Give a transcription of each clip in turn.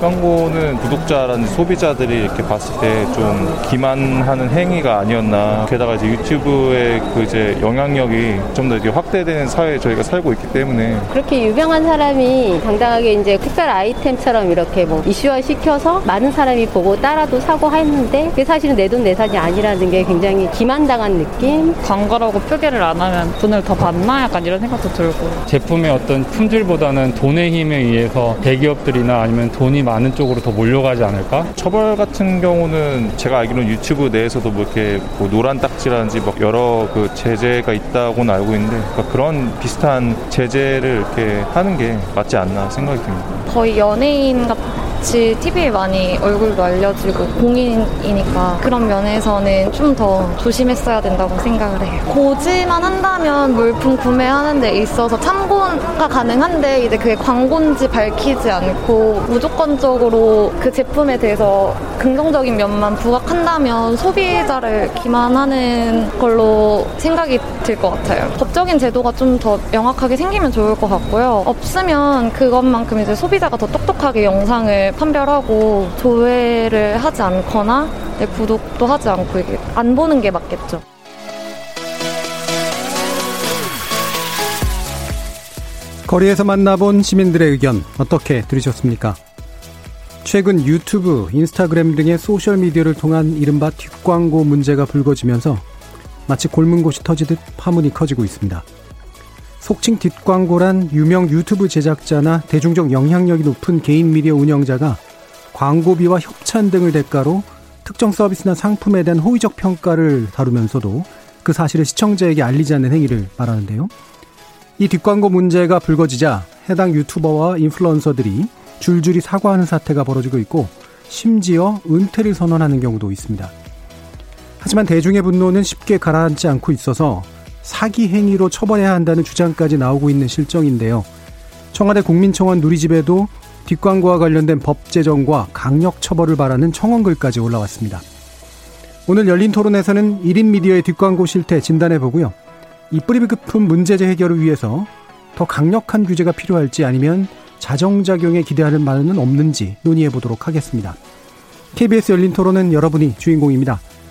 광고는 구독자라든지 소비자들이 이렇게 봤을 때 좀 기만하는 행위가 아니었나. 게다가 이제 유튜브의 그 이제 영향력이 좀 더 이제 확대되는 사회에 저희가 살고 있기 때문에 그렇게 유명한 사람이 당당하게 이제 특별 아이템처럼 이렇게 뭐 이슈화 시켜서 많은 사람이 보고 따라도 사고 했는데 그게 사실은 내 돈 내산이 아니라는 게 굉장히 기만당한 느낌. 광고라고 표기를 안 하면 돈을 더 받나 약간 이런 생각도 들고 제품의 어떤 품질보다는 돈의 힘에 의해서 대기업들이나 아니면 돈이 많은 쪽으로 더 몰려가지 않을까? 처벌 같은 경우는 제가 알기로는 유튜브 내에서도 뭐 이렇게 뭐 노란 딱지라든지 뭐 여러 그 제재가 있다고는 알고 있는데 그러니까 그런 비슷한 제재를 이렇게 하는 게 맞지 않나 생각이 듭니다. 거의 연예인 같 이 TV에 많이 얼굴도 알려지고 공인이니까 그런 면에서는 좀 더 조심했어야 된다고 생각을 해요. 고지만 한다면 물품 구매하는 데 있어서 참고가 가능한데 이제 그게 광고인지 밝히지 않고 무조건적으로 그 제품에 대해서 긍정적인 면만 부각한다면 소비자를 기만하는 걸로 생각이 들 것 같아요. 법적인 제도가 좀 더 명확하게 생기면 좋을 것 같고요. 없으면 그것만큼 이제 소비자가 더 똑똑하게 영상을 판별하고 조회를 하지 않거나 네, 구독도 하지 않고 이게 안 보는 게 맞겠죠. 거리에서 만나본 시민들의 의견 어떻게 들으셨습니까? 최근 유튜브, 인스타그램 등의 소셜미디어를 통한 이른바 뒷광고 문제가 불거지면서 마치 골문 곳이 터지듯 파문이 커지고 있습니다. 속칭 뒷광고란 유명 유튜브 제작자나 대중적 영향력이 높은 개인 미디어 운영자가 광고비와 협찬 등을 대가로 특정 서비스나 상품에 대한 호의적 평가를 다루면서도 그 사실을 시청자에게 알리지 않는 행위를 말하는데요. 이 뒷광고 문제가 불거지자 해당 유튜버와 인플루언서들이 줄줄이 사과하는 사태가 벌어지고 있고 심지어 은퇴를 선언하는 경우도 있습니다. 하지만 대중의 분노는 쉽게 가라앉지 않고 있어서 사기 행위로 처벌해야 한다는 주장까지 나오고 있는 실정인데요. 청와대 국민청원 누리집에도 뒷광고와 관련된 법 제정과 강력 처벌을 바라는 청원글까지 올라왔습니다. 오늘 열린 토론에서는 1인 미디어의 뒷광고 실태 진단해 보고요. 이 뿌리 깊은 문제제 해결을 위해서 더 강력한 규제가 필요할지 아니면 자정작용에 기대하는 바는 없는지 논의해 보도록 하겠습니다. KBS 열린 토론은 여러분이 주인공입니다.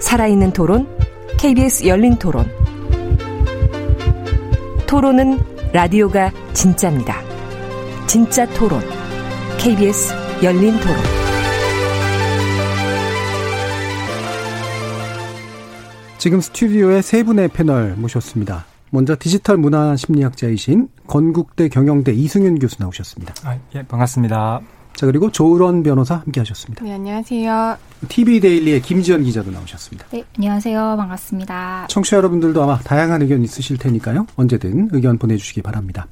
살아있는 토론, KBS 열린 토론. 토론은 라디오가 진짜입니다. 진짜 토론, KBS 열린 토론. 지금 스튜디오에 세 분의 패널 모셨습니다. 먼저 디지털 문화 심리학자이신 건국대 경영대 이승윤 교수 나오셨습니다. 아, 예, 반갑습니다. 자, 그리고 조으론 변호사 함께 하셨습니다. 네, 안녕하세요. TV 데일리의 김지연 기자도 나오셨습니다. 네, 안녕하세요. 반갑습니다. 청취자 여러분들도 아마 다양한 의견 있으실 테니까요. 언제든 의견 보내주시기 바랍니다.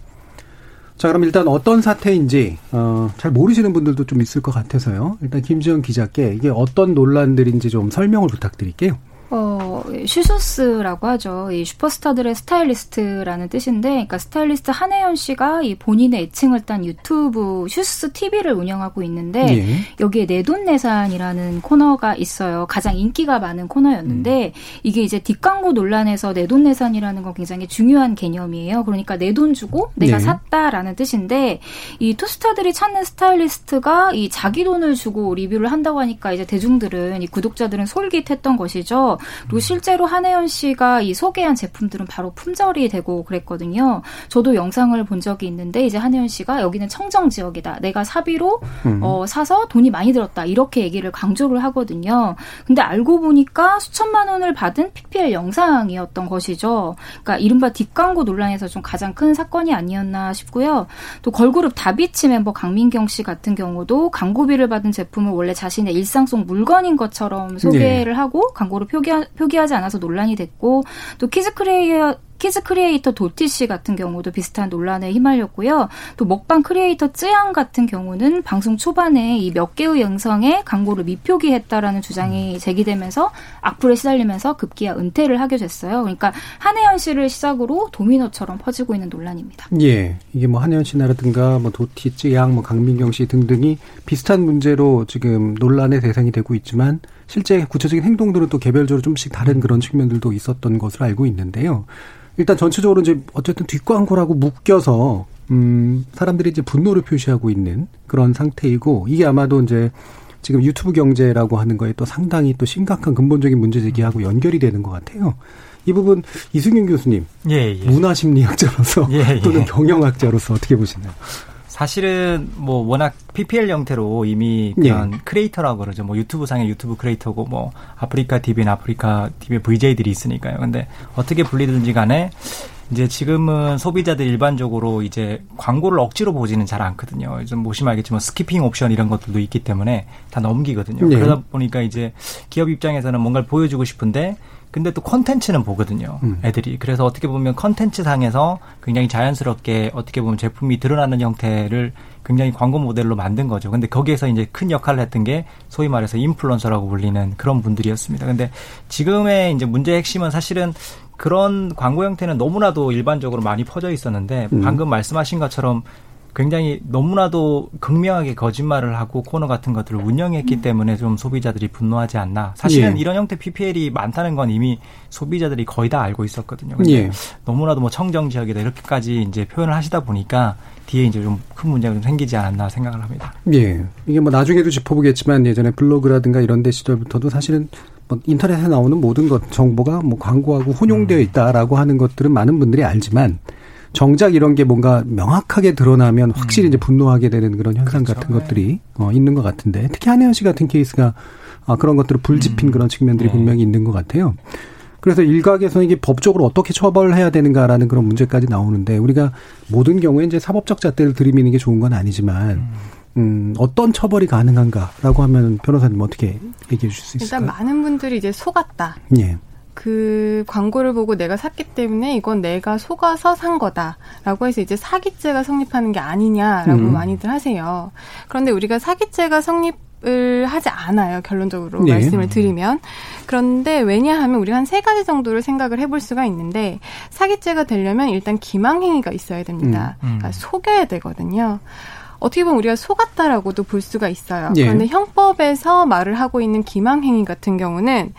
자, 그럼 일단 어떤 사태인지, 어, 잘 모르시는 분들도 좀 있을 것 같아서요. 일단 김지연 기자께 이게 어떤 논란들인지 좀 설명을 부탁드릴게요. 어, 슈스스라고 하죠. 이 슈퍼스타들의 스타일리스트라는 뜻인데, 그러니까 스타일리스트 한혜연 씨가 이 본인의 애칭을 딴 유튜브 슈스스 TV를 운영하고 있는데, 예. 여기에 내돈내산이라는 코너가 있어요. 가장 인기가 많은 코너였는데, 음. 이게 이제 뒷광고 논란에서 내돈내산이라는 건 굉장히 중요한 개념이에요. 그러니까 내 돈 주고 내가 예. 샀다라는 뜻인데, 이 톱스타들이 찾는 스타일리스트가 이 자기 돈을 주고 리뷰를 한다고 하니까 이제 대중들은, 이 구독자들은 솔깃했던 것이죠. 그리고 실제로 한혜연 씨가 이 소개한 제품들은 바로 품절이 되고 그랬거든요. 저도 영상을 본 적이 있는데 이제 한혜연 씨가 여기는 청정 지역이다. 내가 사비로 음. 어, 사서 돈이 많이 들었다. 이렇게 얘기를 강조를 하거든요. 근데 알고 보니까 수천만 원을 받은 PPL 영상이었던 것이죠. 그러니까 이른바 뒷광고 논란에서 좀 가장 큰 사건이 아니었나 싶고요. 또 걸그룹 다비치 멤버 강민경 씨 같은 경우도 광고비를 받은 제품을 원래 자신의 일상 속 물건인 것처럼 소개를 네. 하고 광고를 표기 하, 표기하지 않아서 논란이 됐고 또 kids 크레이어 kids creator 도티 씨 같은 경우도 비슷한 논란에 휘말렸고요. 또 먹방 크리에이터 쯔양 같은 경우는 방송 초반에 이 몇 개의 영상에 광고를 미표기했다라는 주장이 제기되면서 악플에 시달리면서 급기야 은퇴를 하게 됐어요. 그러니까 한혜연 씨를 시작으로 도미노처럼 퍼지고 있는 논란입니다. 예, 이게 뭐 한혜연 씨나라든가 뭐 도티 쯔양, 뭐 강민경 씨 등등이 비슷한 문제로 지금 논란의 대상이 되고 있지만 실제 구체적인 행동들은 또 개별적으로 좀씩 다른 그런 측면들도 있었던 것으로 알고 있는데요. 일단 전체적으로 이제 어쨌든 뒷광고라고 묶여서 음 사람들이 이제 분노를 표시하고 있는 그런 상태이고 이게 아마도 이제 지금 유튜브 경제라고 하는 거에 또 상당히 또 심각한 근본적인 문제 제기하고 연결이 되는 것 같아요. 이 부분 이승윤 교수님, 예, 예. 문화심리학자로서 예, 예. 또는 경영학자로서 어떻게 보시나요? 사실은 뭐 워낙 PPL 형태로 이미 그런 예. creator라고 그러죠. 뭐 유튜브 상의 유튜브 creator고 뭐 아프리카 TV는 아프리카 TV VJ들이 있으니까요. 근데 어떻게 불리든지 간에 이제 지금은 소비자들 일반적으로 이제 광고를 억지로 보지는 잘 않거든요. 좀 보시면 알겠지만 skipping option 이런 것들도 있기 때문에 다 넘기거든요. 네. 그러다 보니까 이제 기업 입장에서는 뭔가를 보여주고 싶은데 근데 또 컨텐츠는 보거든요. 음. 애들이. 그래서 어떻게 보면 컨텐츠 상에서 굉장히 자연스럽게 어떻게 보면 제품이 드러나는 형태를 굉장히 광고 모델로 만든 거죠. 근데 거기에서 이제 큰 역할을 했던 게 소위 말해서 influencer라고 불리는 그런 분들이었습니다. 근데 지금의 이제 문제의 핵심은 사실은 그런 광고 형태는 너무나도 일반적으로 많이 퍼져 있었는데 음. 방금 말씀하신 것처럼 굉장히 너무나도 극명하게 거짓말을 하고 코너 같은 것들을 운영했기 음. 때문에 좀 소비자들이 분노하지 않나. 사실은 예. 이런 형태 PPL이 많다는 건 이미 소비자들이 거의 다 알고 있었거든요. 예. 너무나도 뭐 청정 지역이다 이렇게까지 이제 표현을 하시다 보니까 뒤에 이제 좀 큰 문제가 좀 생기지 않았나 생각을 합니다. 예. 이게 뭐 나중에도 짚어보겠지만 예전에 블로그라든가 이런 데 시절부터도 사실은 뭐 인터넷에 나오는 모든 것 정보가 뭐 광고하고 혼용되어 음. 있다라고 하는 것들은 많은 분들이 알지만 정작 이런 게 뭔가 명확하게 드러나면 확실히 음. 이제 분노하게 되는 그런 현상 그렇죠. 같은 것들이 네. 어, 있는 것 같은데 특히 한혜연 씨 같은 케이스가 아, 그런 것들을 불집힌 음. 그런 측면들이 네. 분명히 있는 것 같아요. 그래서 일각에서 이게 법적으로 어떻게 처벌해야 되는가라는 그런 문제까지 나오는데 우리가 모든 경우에 이제 사법적 잣대를 들이미는 게 좋은 건 아니지만 음. 음, 어떤 처벌이 가능한가라고 하면 변호사님 어떻게 얘기해 주실 수 있을까요? 일단 많은 분들이 이제 속았다. 예. 그 광고를 보고 내가 샀기 때문에 이건 내가 속아서 산 거다라고 해서 이제 사기죄가 성립하는 게 아니냐라고 음. 많이들 하세요. 그런데 우리가 사기죄가 성립 을 하지 않아요. 결론적으로 네. 말씀을 드리면. 그런데 왜냐하면 우리가 한 세 가지 정도를 생각을 해볼 수가 있는데 사기죄가 되려면 일단 기망행위가 있어야 됩니다. 음, 음. 그러니까 속여야 되거든요. 어떻게 보면 우리가 속았다라고도 볼 수가 있어요. 예. 그런데 형법에서 말을 하고 있는 기망행위 같은 경우는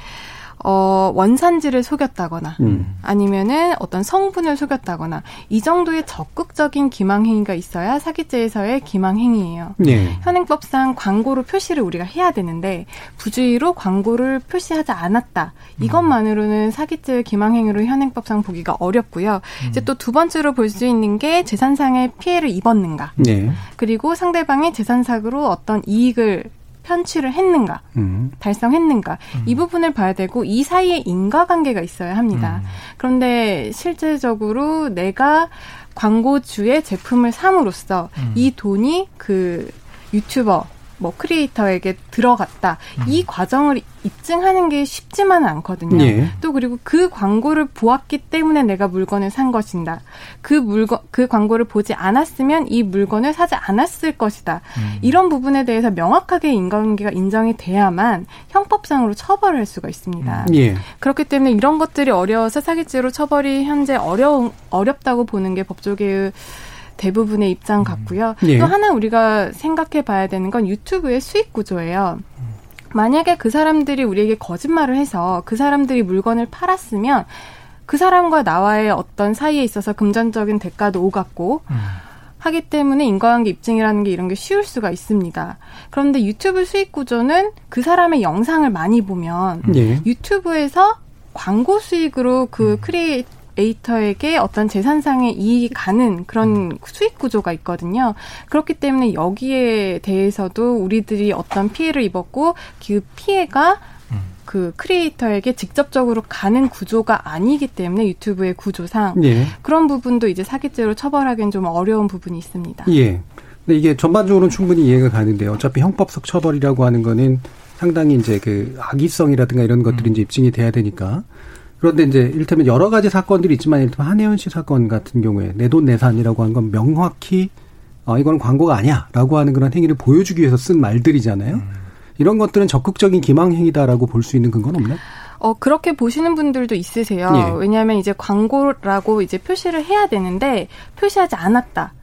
어, 원산지를 속였다거나 음. 아니면은 어떤 성분을 속였다거나 이 정도의 적극적인 기망행위가 있어야 사기죄에서의 기망행위예요. 네. 현행법상 광고로 표시를 우리가 해야 되는데 부주의로 광고를 표시하지 않았다. 이것만으로는 사기죄 기망행위로 현행법상 보기가 어렵고요. 음. 이제 또 두 번째로 볼 수 있는 게 재산상의 피해를 입었는가. 네. 그리고 상대방의 재산상으로 어떤 이익을 편취를 했는가, 음. 달성했는가 음. 이 부분을 봐야 되고 이 사이에 인과관계가 있어야 합니다. 음. 그런데 실제적으로 내가 광고주의 제품을 삼으로써 음. 이 돈이 그 유튜버 뭐 크리에이터에게 들어갔다. 음. 이 과정을 입증하는 게 쉽지만은 않거든요. 예. 또 그리고 그 광고를 보았기 때문에 내가 물건을 산 것인다. 그 물건 그 광고를 보지 않았으면 이 물건을 사지 않았을 것이다. 음. 이런 부분에 대해서 명확하게 인과관계가 인정이 돼야만 형법상으로 처벌을 할 수가 있습니다. 음. 예. 그렇기 때문에 이런 것들이 어려워서 사기죄로 처벌이 현재 어려 어렵다고 보는 게 법조계의 대부분의 입장 음. 같고요. 예. 또 하나 우리가 생각해 봐야 되는 건 유튜브의 수익 구조예요. 만약에 그 사람들이 우리에게 거짓말을 해서 그 사람들이 물건을 팔았으면 그 사람과 나와의 어떤 사이에 있어서 금전적인 대가도 오갔고 음. 하기 때문에 인과관계 입증이라는 게 이런 게 쉬울 수가 있습니다. 그런데 유튜브 수익 구조는 그 사람의 영상을 많이 보면 예. 유튜브에서 광고 수익으로 그 음. 크리에이 터에게 어떤 재산상의 이익이 가는 그런 음. 수익 구조가 있거든요. 그렇기 때문에 여기에 대해서도 우리들이 어떤 피해를 입었고 그 피해가 그 크리에이터에게 직접적으로 가는 구조가 아니기 때문에 유튜브의 구조상 예. 그런 부분도 이제 사기죄로 처벌하기는 좀 어려운 부분이 있습니다. 예. 근데 이게 전반적으로는 충분히 이해가 가는데요. 어차피 형법적 처벌이라고 하는 거는 상당히 이제 그 악의성이라든가 이런 것들이 음. 이제 입증이 돼야 되니까. 그런데 이제 일테면 여러 가지 사건들이 있지만 일테면 한혜연 씨 사건 같은 경우에 내 돈 내산이라고 하는 건 명확히 어, 이건 광고가 아니야라고 하는 그런 행위를 보여주기 위해서 쓴 말들이잖아요. 음. 이런 것들은 적극적인 기망행위다라고 볼 수 있는 근거는 없나요? 어, 그렇게 보시는 분들도 있으세요. 예. 왜냐하면 이제 광고라고 이제 표시를 해야 되는데 표시하지 않았다.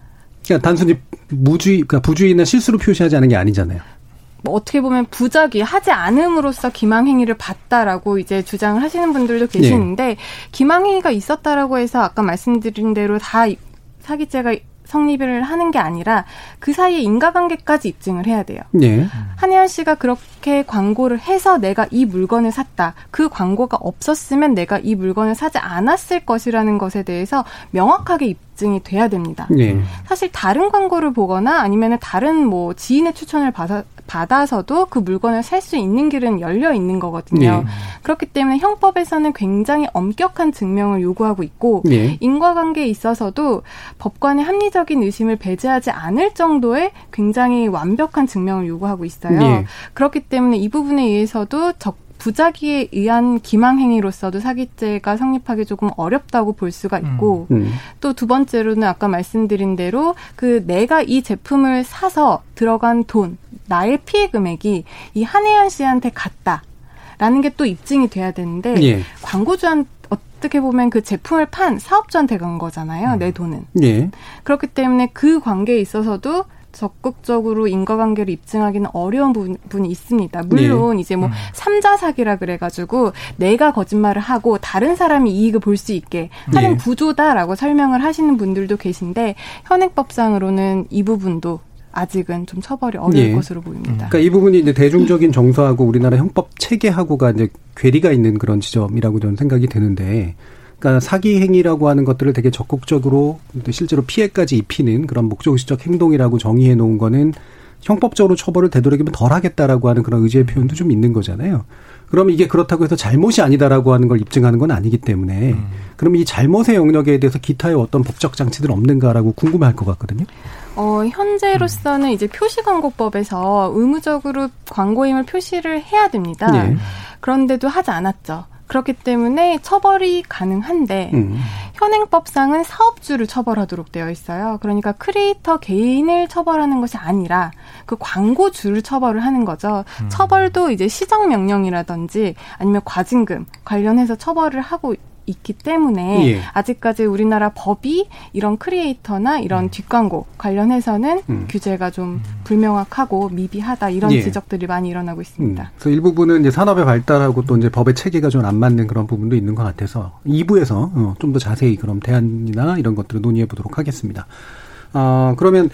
그러니까 단순히 무주의, 그러니까 부주의나 실수로 표시하지 않은 게 아니잖아요. 뭐 어떻게 보면 부작위 하지 않음으로써 기망행위를 봤다라고 이제 주장을 하시는 분들도 계시는데 예. 기망행위가 있었다라고 해서 아까 말씀드린 대로 다 사기죄가 성립을 하는 게 아니라 그 사이에 인과관계까지 입증을 해야 돼요. 네. 한혜연 씨가 그렇게 광고를 해서 내가 이 물건을 샀다. 그 광고가 없었으면 내가 이 물건을 사지 않았을 것이라는 것에 대해서 명확하게 입증 이 돼야 됩니다. 네. 사실 다른 광고를 보거나 아니면 다른 뭐 지인의 추천을 받아, 받아서도 그 물건을 살 수 있는 길은 열려 있는 거거든요. 네. 그렇기 때문에 형법에서는 굉장히 엄격한 증명을 요구하고 있고 네. 인과관계에 있어서도 법관의 합리적인 의심을 배제하지 않을 정도의 굉장히 완벽한 증명을 요구하고 있어요. 네. 그렇기 때문에 이 부분에 의해서도 적 부작위에 의한 기망행위로서도 사기죄가 성립하기 조금 어렵다고 볼 수가 있고 음. 음. 또두 번째로는 아까 말씀드린 대로 그 내가 이 제품을 사서 들어간 돈 나의 피해 금액이 이 한혜연 씨한테 갔다 라는 게 또 입증이 돼야 되는데 예. 광고주한 어떻게 보면 그 제품을 판 사업주한테 간 거잖아요. 음. 내 돈은. 예. 그렇기 때문에 그 관계에 있어서도 적극적으로 인과관계를 입증하기는 어려운 부분이 있습니다. 물론 네. 이제 뭐 음. 삼자 사기라 그래가지고 내가 거짓말을 하고 다른 사람이 이익을 볼 수 있게 하는 네. 구조다라고 설명을 하시는 분들도 계신데 현행법상으로는 이 부분도 아직은 좀 처벌이 어려울 예. 것으로 보입니다. 그러니까 이 부분이 이제 대중적인 정서하고 우리나라 형법 체계하고가 이제 괴리가 있는 그런 지점이라고 저는 생각이 드는데 그러니까 사기 행위라고 하는 것들을 되게 적극적으로 실제로 피해까지 입히는 그런 목적의식적 행동이라고 정의해 놓은 거는 형법적으로 처벌을 되도록이면 덜 하겠다라고 하는 그런 의지의 표현도 좀 있는 거잖아요. 그럼 이게 그렇다고 해서 잘못이 아니다라고 하는 걸 입증하는 건 아니기 때문에 음. 그럼 이 잘못의 영역에 대해서 기타의 어떤 법적 장치들 없는가라고 궁금할 것 같거든요. 어, 현재로서는 음. 이제 표시광고법에서 의무적으로 광고임을 표시를 해야 됩니다. 네. 그런데도 하지 않았죠. 그렇기 때문에 처벌이 가능한데 음. 현행법상은 사업주를 처벌하도록 되어 있어요. 그러니까 크리에이터 개인을 처벌하는 것이 아니라 그 광고주를 처벌을 하는 거죠. 음. 처벌도 이제 시정 명령이라든지 아니면 과징금 관련해서 처벌을 하고 있기 때문에 예. 아직까지 우리나라 법이 이런 크리에이터나 이런 음. 뒷광고 관련해서는 음. 규제가 좀 불명확하고 미비하다 이런 예. 지적들이 많이 일어나고 있습니다. 음. 그래서 일부분은 이제 산업의 발달하고 또 이제 법의 체계가 좀 안 맞는 그런 부분도 있는 것 같아서 2부에서 어, 좀더 자세히 그럼 대안이나 이런 것들을 논의해 보도록 하겠습니다. 어, 그러면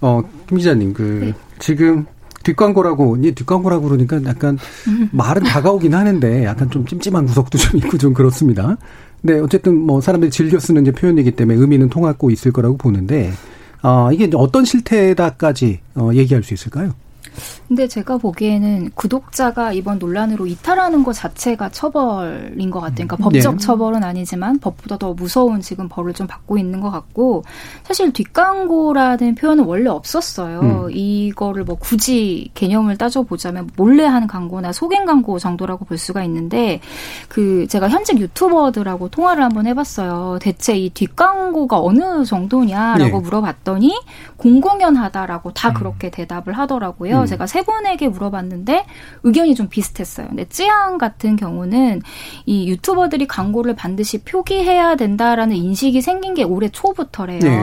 어, 김 기자님 그 네. 지금 뒷광고라고, 이 뒷광고라고 그러니까 약간 말은 다가오긴 하는데 약간 좀 찜찜한 구석도 좀 있고 좀 그렇습니다. 근데 어쨌든 뭐 사람들이 즐겨 쓰는 이제 표현이기 때문에 의미는 통하고 있을 거라고 보는데, 아, 이게 어떤 실태다까지 어, 얘기할 수 있을까요? 근데 제가 보기에는 구독자가 이번 논란으로 이탈하는 것 자체가 처벌인 것 같아요. 그러니까 법적 네. 처벌은 아니지만 법보다 더 무서운 지금 벌을 좀 받고 있는 것 같고 사실 뒷광고라는 표현은 원래 없었어요. 음. 이거를 뭐 굳이 개념을 따져보자면 몰래 하는 광고나 소개 광고 정도라고 볼 수가 있는데 그 제가 현직 유튜버들하고 통화를 한번 해봤어요. 대체 이 뒷광고가 어느 정도냐라고 네. 물어봤더니 공공연하다라고 다 음. 그렇게 대답을 하더라고요. 음. 제가 세 분에게 물어봤는데 의견이 좀 비슷했어요. 근데 찌양 같은 경우는 이 유튜버들이 광고를 반드시 표기해야 된다라는 인식이 생긴 게 올해 초부터래요. 네.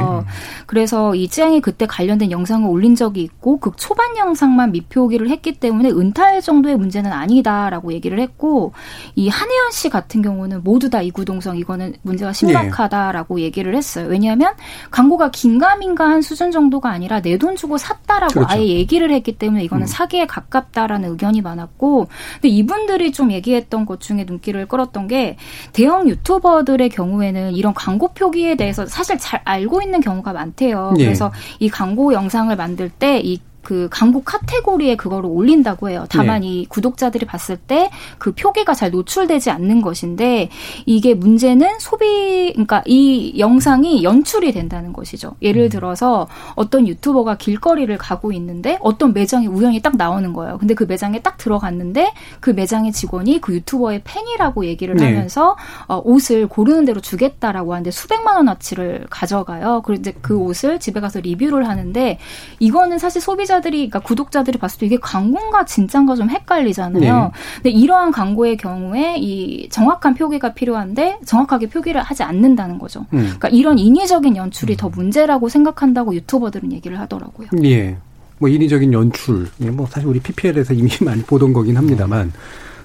그래서 이 찌양이 그때 관련된 영상을 올린 적이 있고 그 초반 영상만 미표기를 했기 때문에 은탈 정도의 문제는 아니다라고 얘기를 했고 이 한혜연 씨 같은 경우는 모두 다 이구동성 이거는 문제가 심각하다라고 네. 얘기를 했어요. 왜냐하면 광고가 긴가민가한 수준 정도가 아니라 내 돈 주고 샀다라고 그렇죠. 아예 얘기를 했기 때문에 이거는 음. 사기에 가깝다라는 의견이 많았고 근데 이분들이 좀 얘기했던 것 중에 눈길을 끌었던 게 대형 유튜버들의 경우에는 이런 광고 표기에 대해서 사실 잘 알고 있는 경우가 많대요. 예. 그래서 이 광고 영상을 만들 때 이 그 광고 카테고리에 그거를 올린다고 해요. 다만 네. 이 구독자들이 봤을 때 그 표기가 잘 노출되지 않는 것인데 이게 문제는 소비 그러니까 이 영상이 연출이 된다는 것이죠. 예를 음. 들어서 어떤 유튜버가 길거리를 가고 있는데 어떤 매장이 우연히 딱 나오는 거예요. 근데 그 매장에 딱 들어갔는데 그 매장의 직원이 그 유튜버의 팬이라고 얘기를 네. 하면서 어, 옷을 고르는 대로 주겠다라고 하는데 수백만 원어치를 가져가요. 이제 그 옷을 집에 가서 리뷰를 하는데 이거는 사실 소비자 소비자들이 그러니까 구독자들이 봤을 때 이게 광고인가 진짠가 좀 헷갈리잖아요. 네. 근데 이러한 광고의 경우에 이 정확한 표기가 필요한데 정확하게 표기를 하지 않는다는 거죠. 음. 그러니까 이런 인위적인 연출이 음. 더 문제라고 생각한다고 유튜버들은 얘기를 하더라고요. 예. 뭐 인위적인 연출. 예, 뭐 사실 우리 PPL에서 이미 많이 보던 거긴 합니다만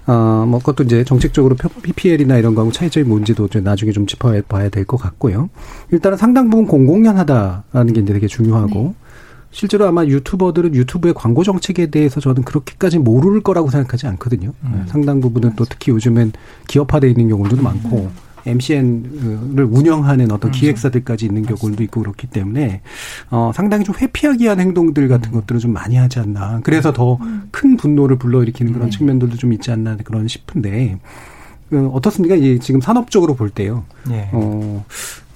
어, 뭐 그것도 이제 정책적으로 PPL이나 이런 거하고 차이점이 뭔지도 나중에 좀 짚어봐야 될 것 같고요. 일단은 상당 부분 공공연하다라는 게 이제 되게 중요하고 네. 실제로 아마 유튜버들은 유튜브의 광고 정책에 대해서 저는 그렇게까지 모를 거라고 생각하지 않거든요. 음. 상당 부분은 또 특히 요즘엔 기업화돼 있는 경우도 음. 많고 MCN을 운영하는 어떤 음. 기획사들까지 있는 경우도 있고 그렇기 때문에 어 상당히 좀 회피하기 위한 행동들 같은 음. 것들을 좀 많이 하지 않나. 그래서 더큰 음. 분노를 불러일으키는 그런 네. 측면들도 좀 있지 않나 그런 싶은데 그 어떻습니까? 이 지금 산업적으로 볼 때요. 네. 어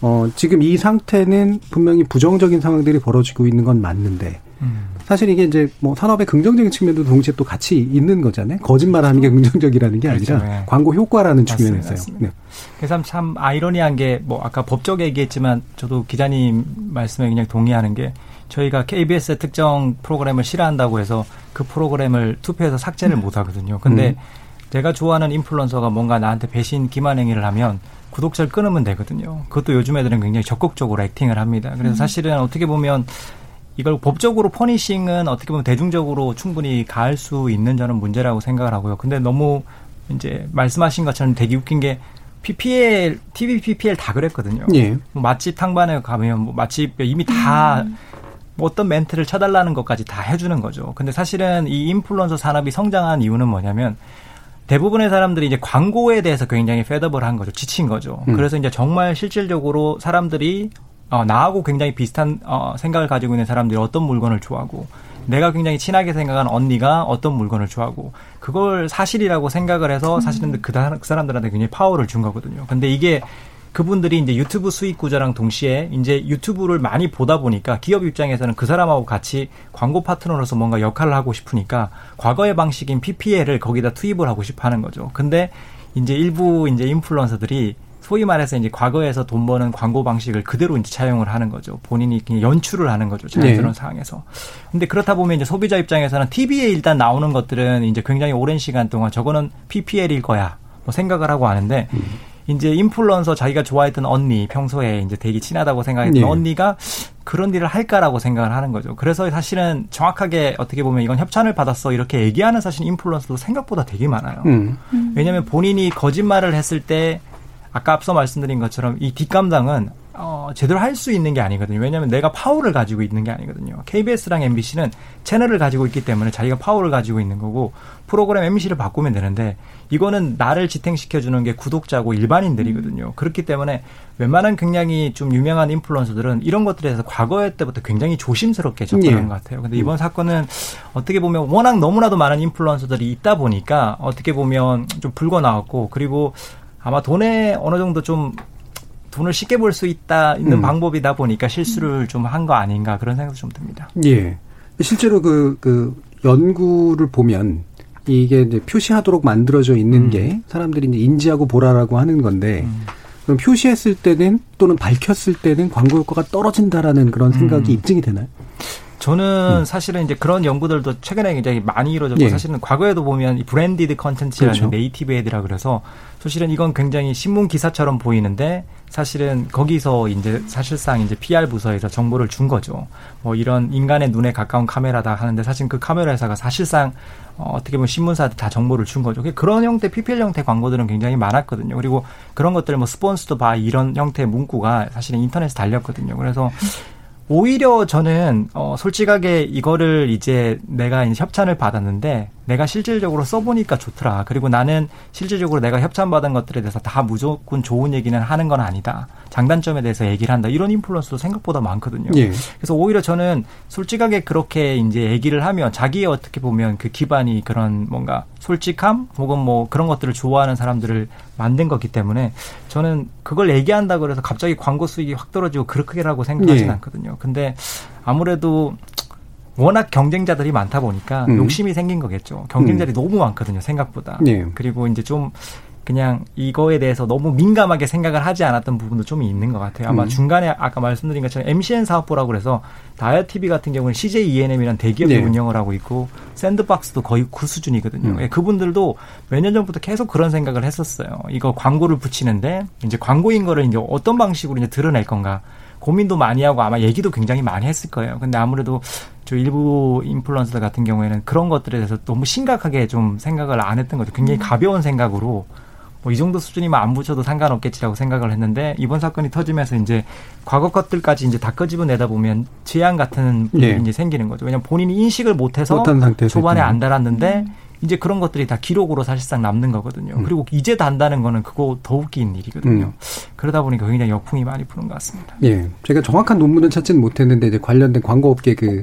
어, 지금 이 상태는 분명히 부정적인 상황들이 벌어지고 있는 건 맞는데, 음. 사실 이게 이제 뭐 산업의 긍정적인 측면도 동시에 또 같이 있는 거잖아요. 거짓말하는 게 긍정적이라는 게 아니라 그렇죠. 네. 광고 효과라는 측면에서요. 네. 그래서 참 아이러니한 게 뭐 아까 법적 얘기했지만 저도 기자님 말씀에 그냥 동의하는 게 저희가 KBS의 특정 프로그램을 싫어한다고 해서 그 프로그램을 투표해서 삭제를 음. 못 하거든요. 근데 음. 내가 좋아하는 인플루언서가 뭔가 나한테 배신 기만 행위를 하면 구독자를 끊으면 되거든요. 그것도 요즘 애들은 굉장히 적극적으로 액팅을 합니다. 그래서 음. 사실은 어떻게 보면 이걸 법적으로 퍼니싱은 어떻게 보면 대중적으로 충분히 가할 수 있는 저는 문제라고 생각을 하고요. 근데 너무 이제 말씀하신 것처럼 되게 웃긴 게 PPL, TV PPL 다 그랬거든요. 예. 뭐 맛집 탕반에 가면 뭐 맛집 이미 다 음. 뭐 어떤 멘트를 쳐달라는 것까지 다 해주는 거죠. 근데 사실은 이 인플루언서 산업이 성장한 이유는 뭐냐면 대부분의 사람들이 이제 광고에 대해서 굉장히 패더블한 거죠. 지친 거죠. 음. 그래서 이제 정말 실질적으로 사람들이 어, 나하고 굉장히 비슷한 어, 생각을 가지고 있는 사람들이 어떤 물건을 좋아하고 내가 굉장히 친하게 생각하는 언니가 어떤 물건을 좋아하고 그걸 사실이라고 생각을 해서 사실은 그, 그 사람들한테 굉장히 파워를 준 거거든요. 근데 이게 그분들이 이제 유튜브 수익 구조랑 동시에 이제 유튜브를 많이 보다 보니까 기업 입장에서는 그 사람하고 같이 광고 파트너로서 뭔가 역할을 하고 싶으니까 과거의 방식인 PPL을 거기다 투입을 하고 싶어 하는 거죠. 근데 이제 일부 이제 인플루언서들이 소위 말해서 이제 과거에서 돈 버는 광고 방식을 그대로 이제 차용을 하는 거죠. 본인이 그냥 연출을 하는 거죠. 자연스러운 네. 상황에서. 근데 그렇다 보면 이제 소비자 입장에서는 TV에 일단 나오는 것들은 이제 굉장히 오랜 시간 동안 저거는 PPL일 거야. 뭐 생각을 하고 하는데 음. 이제 인플루언서 자기가 좋아했던 언니 평소에 이제 되게 친하다고 생각했던 네. 언니가 그런 일을 할까라고 생각을 하는 거죠. 그래서 사실은 정확하게 어떻게 보면 이건 협찬을 받았어 이렇게 얘기하는 사실 인플루언서도 생각보다 되게 많아요. 음. 왜냐하면 본인이 거짓말을 했을 때 아까 앞서 말씀드린 것처럼 이 뒷감당은 어, 제대로 할 수 있는 게 아니거든요. 왜냐하면 내가 파워를 가지고 있는 게 아니거든요. KBS랑 MBC는 채널을 가지고 있기 때문에 자기가 파워를 가지고 있는 거고 프로그램 MC를 바꾸면 되는데 이거는 나를 지탱시켜 주는 게 구독자고 일반인들이거든요. 그렇기 때문에 웬만한 굉장히 좀 유명한 인플루언서들은 이런 것들에 대해서 과거 때부터 굉장히 조심스럽게 접근한 예. 것 같아요. 근데 이번 사건은 어떻게 보면 워낙 너무나도 많은 인플루언서들이 있다 보니까 어떻게 보면 좀 불거 나왔고 그리고 아마 돈에 어느 정도 좀 돈을 쉽게 벌 수 있다 있는 음. 방법이다 보니까 실수를 좀 한 거 아닌가 그런 생각도 좀 듭니다. 예. 실제로 그, 그 연구를 보면 이게 이제 표시하도록 만들어져 있는 음. 게 사람들이 이제 인지하고 보라라고 하는 건데 음. 그럼 표시했을 때는 또는 밝혔을 때는 광고 효과가 떨어진다라는 그런 생각이 음. 입증이 되나요? 저는 음. 사실은 이제 그런 연구들도 최근에 굉장히 많이 이루어졌고 예. 사실은 과거에도 보면 이 branded contents라는 그렇죠. native ad라 그래서 사실은 이건 굉장히 신문 기사처럼 보이는데 사실은 거기서 이제 사실상 이제 PR 부서에서 정보를 준 거죠. 뭐 이런 인간의 눈에 가까운 카메라다 하는데 사실 그 카메라 회사가 사실상 어, 어떻게 보면 신문사한테 다 정보를 준 거죠. 그런 형태 PPL 형태 광고들은 굉장히 많았거든요. 그리고 그런 것들 뭐 스폰스도 바 이런 형태의 문구가 사실은 인터넷에 달렸거든요. 그래서 오히려 저는 어 솔직하게 이거를 이제 내가 이제 협찬을 받았는데 내가 실질적으로 써보니까 좋더라. 그리고 나는 실질적으로 내가 협찬받은 것들에 대해서 다 무조건 좋은 얘기는 하는 건 아니다. 장단점에 대해서 얘기를 한다. 이런 인플루언서도 생각보다 많거든요. 예. 그래서 오히려 저는 솔직하게 그렇게 이제 얘기를 하면 자기의 어떻게 보면 그 기반이 그런 뭔가 솔직함 혹은 뭐 그런 것들을 좋아하는 사람들을 만든 거기 때문에 저는 그걸 얘기한다 그래서 갑자기 광고 수익이 확 떨어지고 그렇게라고 생각하진 예. 않거든요. 근데 아무래도 워낙 경쟁자들이 많다 보니까 음. 욕심이 생긴 거겠죠. 경쟁자들이 음. 너무 많거든요, 생각보다. 네. 그리고 이제 좀 그냥 이거에 대해서 너무 민감하게 생각을 하지 않았던 부분도 좀 있는 것 같아요. 아마 음. 중간에 아까 말씀드린 것처럼 MCN 사업부라고 그래서 다이아 TV 같은 경우는 CJ ENM이라는 대기업이 네. 운영을 하고 있고 샌드박스도 거의 그 수준이거든요. 음. 예, 그분들도 몇 년 전부터 계속 그런 생각을 했었어요. 이거 광고를 붙이는데 이제 광고인 거를 이제 어떤 방식으로 이제 드러낼 건가. 고민도 많이 하고 아마 얘기도 굉장히 많이 했을 거예요. 근데 아무래도 저 일부 인플루언서 같은 경우에는 그런 것들에 대해서 너무 심각하게 좀 생각을 안 했던 거죠. 굉장히 음. 가벼운 생각으로 뭐 이 정도 수준이면 안 붙여도 상관없겠지라고 생각을 했는데 이번 사건이 터지면서 이제 과거 것들까지 이제 다 끄집어내다 보면 재앙 같은 일이 네. 이제 생기는 거죠. 왜냐하면 본인이 인식을 못해서 초반에 안 달았는데 음. 이제 그런 것들이 다 기록으로 사실상 남는 거거든요. 음. 그리고 이제 단다는 거는 그거 더 웃긴 일이거든요. 음. 그러다 보니까 굉장히 역풍이 많이 부는 것 같습니다. 예. 제가 정확한 논문은 찾지는 못했는데 이제 관련된 광고업계 그,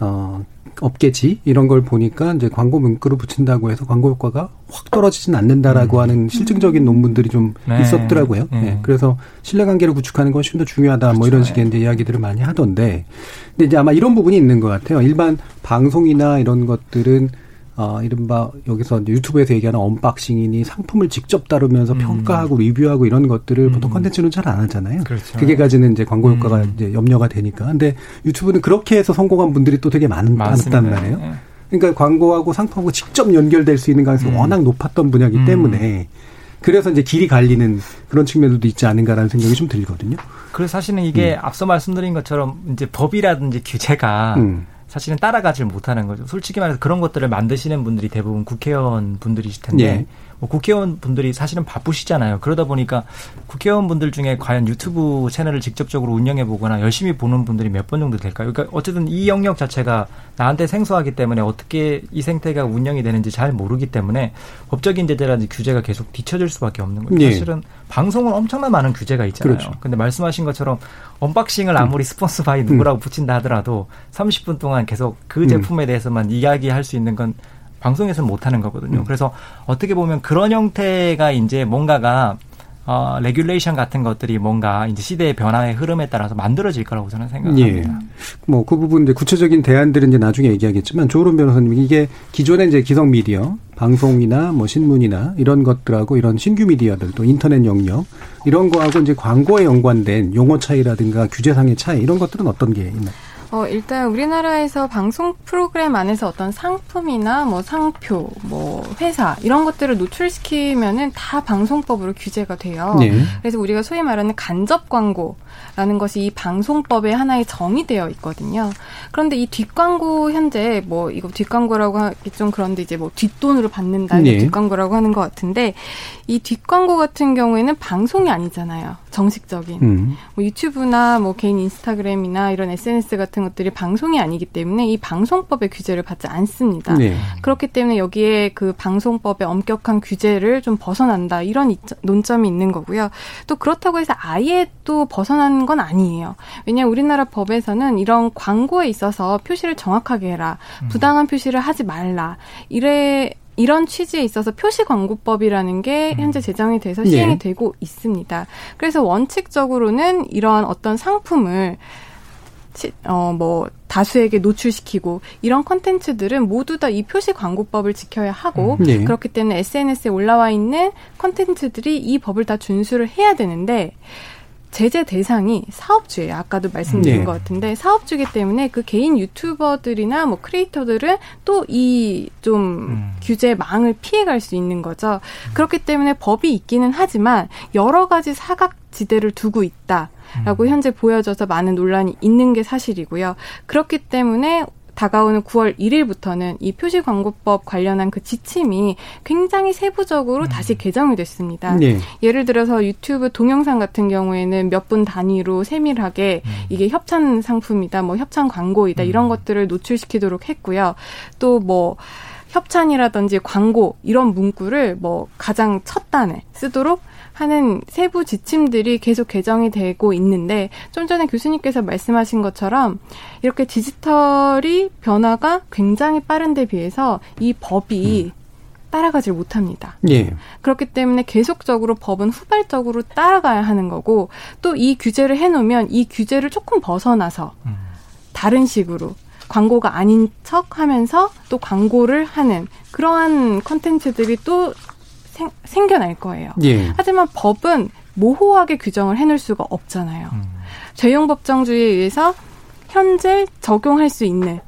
어, 업계지 이런 걸 보니까 이제 광고 문구를 붙인다고 해서 광고 효과가 확 떨어지진 않는다라고 음. 하는 실증적인 논문들이 좀 네. 있었더라고요. 네. 네. 그래서 신뢰관계를 구축하는 건 훨씬 더 중요하다 그렇죠. 뭐 이런 식의 이제 이야기들을 많이 하던데 근데 이제 아마 이런 부분이 있는 것 같아요. 일반 방송이나 이런 것들은 어, 이른바 여기서 유튜브에서 얘기하는 unboxing이니 상품을 직접 다루면서 음. 평가하고 리뷰하고 이런 것들을 음. 보통 컨텐츠는 잘 안 하잖아요. 그렇죠. 그게 가지는 이제 광고 효과가 음. 이제 염려가 되니까. 근데 유튜브는 그렇게 해서 성공한 분들이 또 되게 많은, 많았단 말이에요. 네. 그러니까 광고하고 상품하고 직접 연결될 수 있는 가능성이 음. 워낙 높았던 분야이기 음. 때문에 그래서 이제 길이 갈리는 그런 측면도 있지 않은가라는 생각이 좀 들거든요. 그래서 사실은 이게 음. 앞서 말씀드린 것처럼 이제 법이라든지 규제가 음. 사실은 따라가질 못하는 거죠. 솔직히 말해서 그런 것들을 만드시는 분들이 대부분 국회의원 분들이실 텐데 예. 뭐 국회의원 분들이 사실은 바쁘시잖아요. 그러다 보니까 국회의원 분들 중에 과연 유튜브 채널을 직접적으로 운영해 보거나 열심히 보는 분들이 몇 번 정도 될까요? 그러니까 어쨌든 이 영역 자체가 나한테 생소하기 때문에 어떻게 이 생태가 운영이 되는지 잘 모르기 때문에 법적인 제재라든지 규제가 계속 뒤처질 수밖에 없는 거죠. 예. 사실은 방송은 엄청난 많은 규제가 있잖아요. 그렇죠. 근데 말씀하신 것처럼 unboxing을 음. 아무리 음. sponsored by 누구라고 음. 붙인다 하더라도 30분 동안 계속 그 음. 제품에 대해서만 이야기할 수 있는 건 방송에서는 못하는 거거든요. 음. 그래서 어떻게 보면 그런 형태가 이제 뭔가가 어, regulation 같은 것들이 뭔가 이제 시대의 변화의 흐름에 따라서 만들어질 거라고 저는 생각합니다. 예. 뭐그 부분 이제 구체적인 대안들은 이제 나중에 얘기하겠지만 조론 변호사님 이게 기존의 이제 기성 미디어, 방송이나 뭐 신문이나 이런 것들하고 이런 신규 미디어들 또 인터넷 영역 이런 거하고 이제 광고에 연관된 용어 차이라든가 규제상의 차이 이런 것들은 어떤 게 있나요? 어, 일단 우리나라에서 방송 프로그램 안에서 어떤 상품이나 뭐 상표, 뭐 회사 이런 것들을 노출시키면은 다 방송법으로 규제가 돼요. 네. 그래서 우리가 소위 말하는 간접 광고 라는 것이 이 방송법에 하나의 정의되어 있거든요. 그런데 이 뒷광고 현재 뭐 이거 뒷광고라고 하기 좀 그런데 이제 뭐 뒷돈으로 받는다 네. 뒷광고라고 하는 것 같은데 이 뒷광고 같은 경우에는 방송이 아니잖아요. 정식적인 음. 뭐 유튜브나 뭐 개인 인스타그램이나 이런 SNS 같은 것들이 방송이 아니기 때문에 이 방송법의 규제를 받지 않습니다. 네. 그렇기 때문에 여기에 그 방송법의 엄격한 규제를 좀 벗어난다 이런 논점이 있는 거고요. 또 그렇다고 해서 아예 또 벗어 난건 아니에요. 왜냐하면 우리나라 법에서는 이런 광고에 있어서 표시를 정확하게 해라, 음. 부당한 표시를 하지 말라 이래 이런 취지에 있어서 표시 광고법이라는 게 음. 현재 제정이 돼서 시행이 네. 되고 있습니다. 그래서 원칙적으로는 이러한 어떤 상품을 어, 뭐, 다수에게 노출시키고, 이런 컨텐츠들은 모두 다 이 표시 광고법을 지켜야 하고, 음. 네. 그렇기 때문에 SNS에 올라와 있는 컨텐츠들이 이 법을 다 준수를 해야 되는데, 제재 대상이 사업주예요. 아까도 말씀드린 네. 것 같은데 사업주기 때문에 그 개인 유튜버들이나 뭐 크리에이터들은 또 이좀 음. 규제 망을 피해갈 수 있는 거죠. 그렇기 때문에 법이 있기는 하지만 여러 가지 사각지대를 두고 있다. 라고 음. 현재 보여져서 많은 논란이 있는 게 사실이고요. 그렇기 때문에 다가오는 9월 1일부터는 이 표시 광고법 관련한 그 지침이 굉장히 세부적으로 음. 다시 개정이 됐습니다. 네. 예를 들어서 유튜브 동영상 같은 경우에는 몇 분 단위로 세밀하게 음. 이게 협찬 상품이다, 뭐 협찬 광고이다 이런 음. 것들을 노출시키도록 했고요. 또뭐 협찬이라든지 광고 이런 문구를 뭐 가장 첫 단에 쓰도록 하는 세부 지침들이 계속 개정이 되고 있는데 좀 전에 교수님께서 말씀하신 것처럼 이렇게 디지털이 변화가 굉장히 빠른데 비해서 이 법이 음. 따라가질 못합니다. 예. 그렇기 때문에 계속적으로 법은 후발적으로 따라가야 하는 거고 또 이 규제를 해놓으면 이 규제를 조금 벗어나서 음. 다른 식으로 광고가 아닌 척 하면서 또 광고를 하는 그러한 컨텐츠들이 또 생, 생겨날 거예요. 예. 하지만 법은 모호하게 규정을 해놓을 수가 없잖아요. 음. 죄용법정주의에 의해서 현재 적용할 수 있는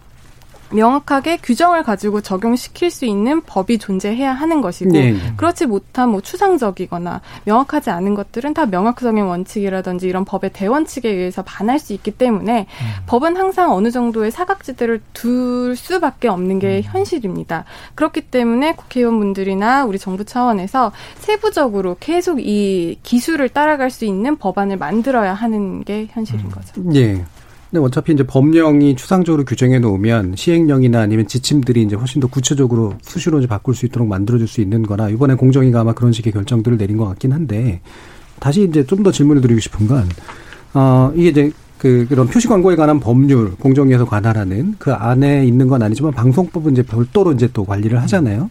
명확하게 규정을 가지고 적용시킬 수 있는 법이 존재해야 하는 것이고 네. 그렇지 못한 뭐 추상적이거나 명확하지 않은 것들은 다 명확성의 원칙이라든지 이런 법의 대원칙에 의해서 반할 수 있기 때문에 음. 법은 항상 어느 정도의 사각지대를 둘 수밖에 없는 게 음. 현실입니다. 그렇기 때문에 국회의원분들이나 우리 정부 차원에서 세부적으로 계속 이 기술을 따라갈 수 있는 법안을 만들어야 하는 게 현실인 음. 거죠. 네. 근데 어차피 이제 법령이 추상적으로 규정해 놓으면 시행령이나 아니면 지침들이 이제 훨씬 더 구체적으로 수시로 이제 바꿀 수 있도록 만들어줄 수 있는 거나 이번에 공정위가 아마 그런 식의 결정들을 내린 것 같긴 한데 다시 이제 좀 더 질문을 드리고 싶은 건, 어, 이게 이제 그, 그런 표시 광고에 관한 법률, 공정위에서 관할하는 그 안에 있는 건 아니지만 방송법은 이제 별도로 이제 또 관리를 하잖아요.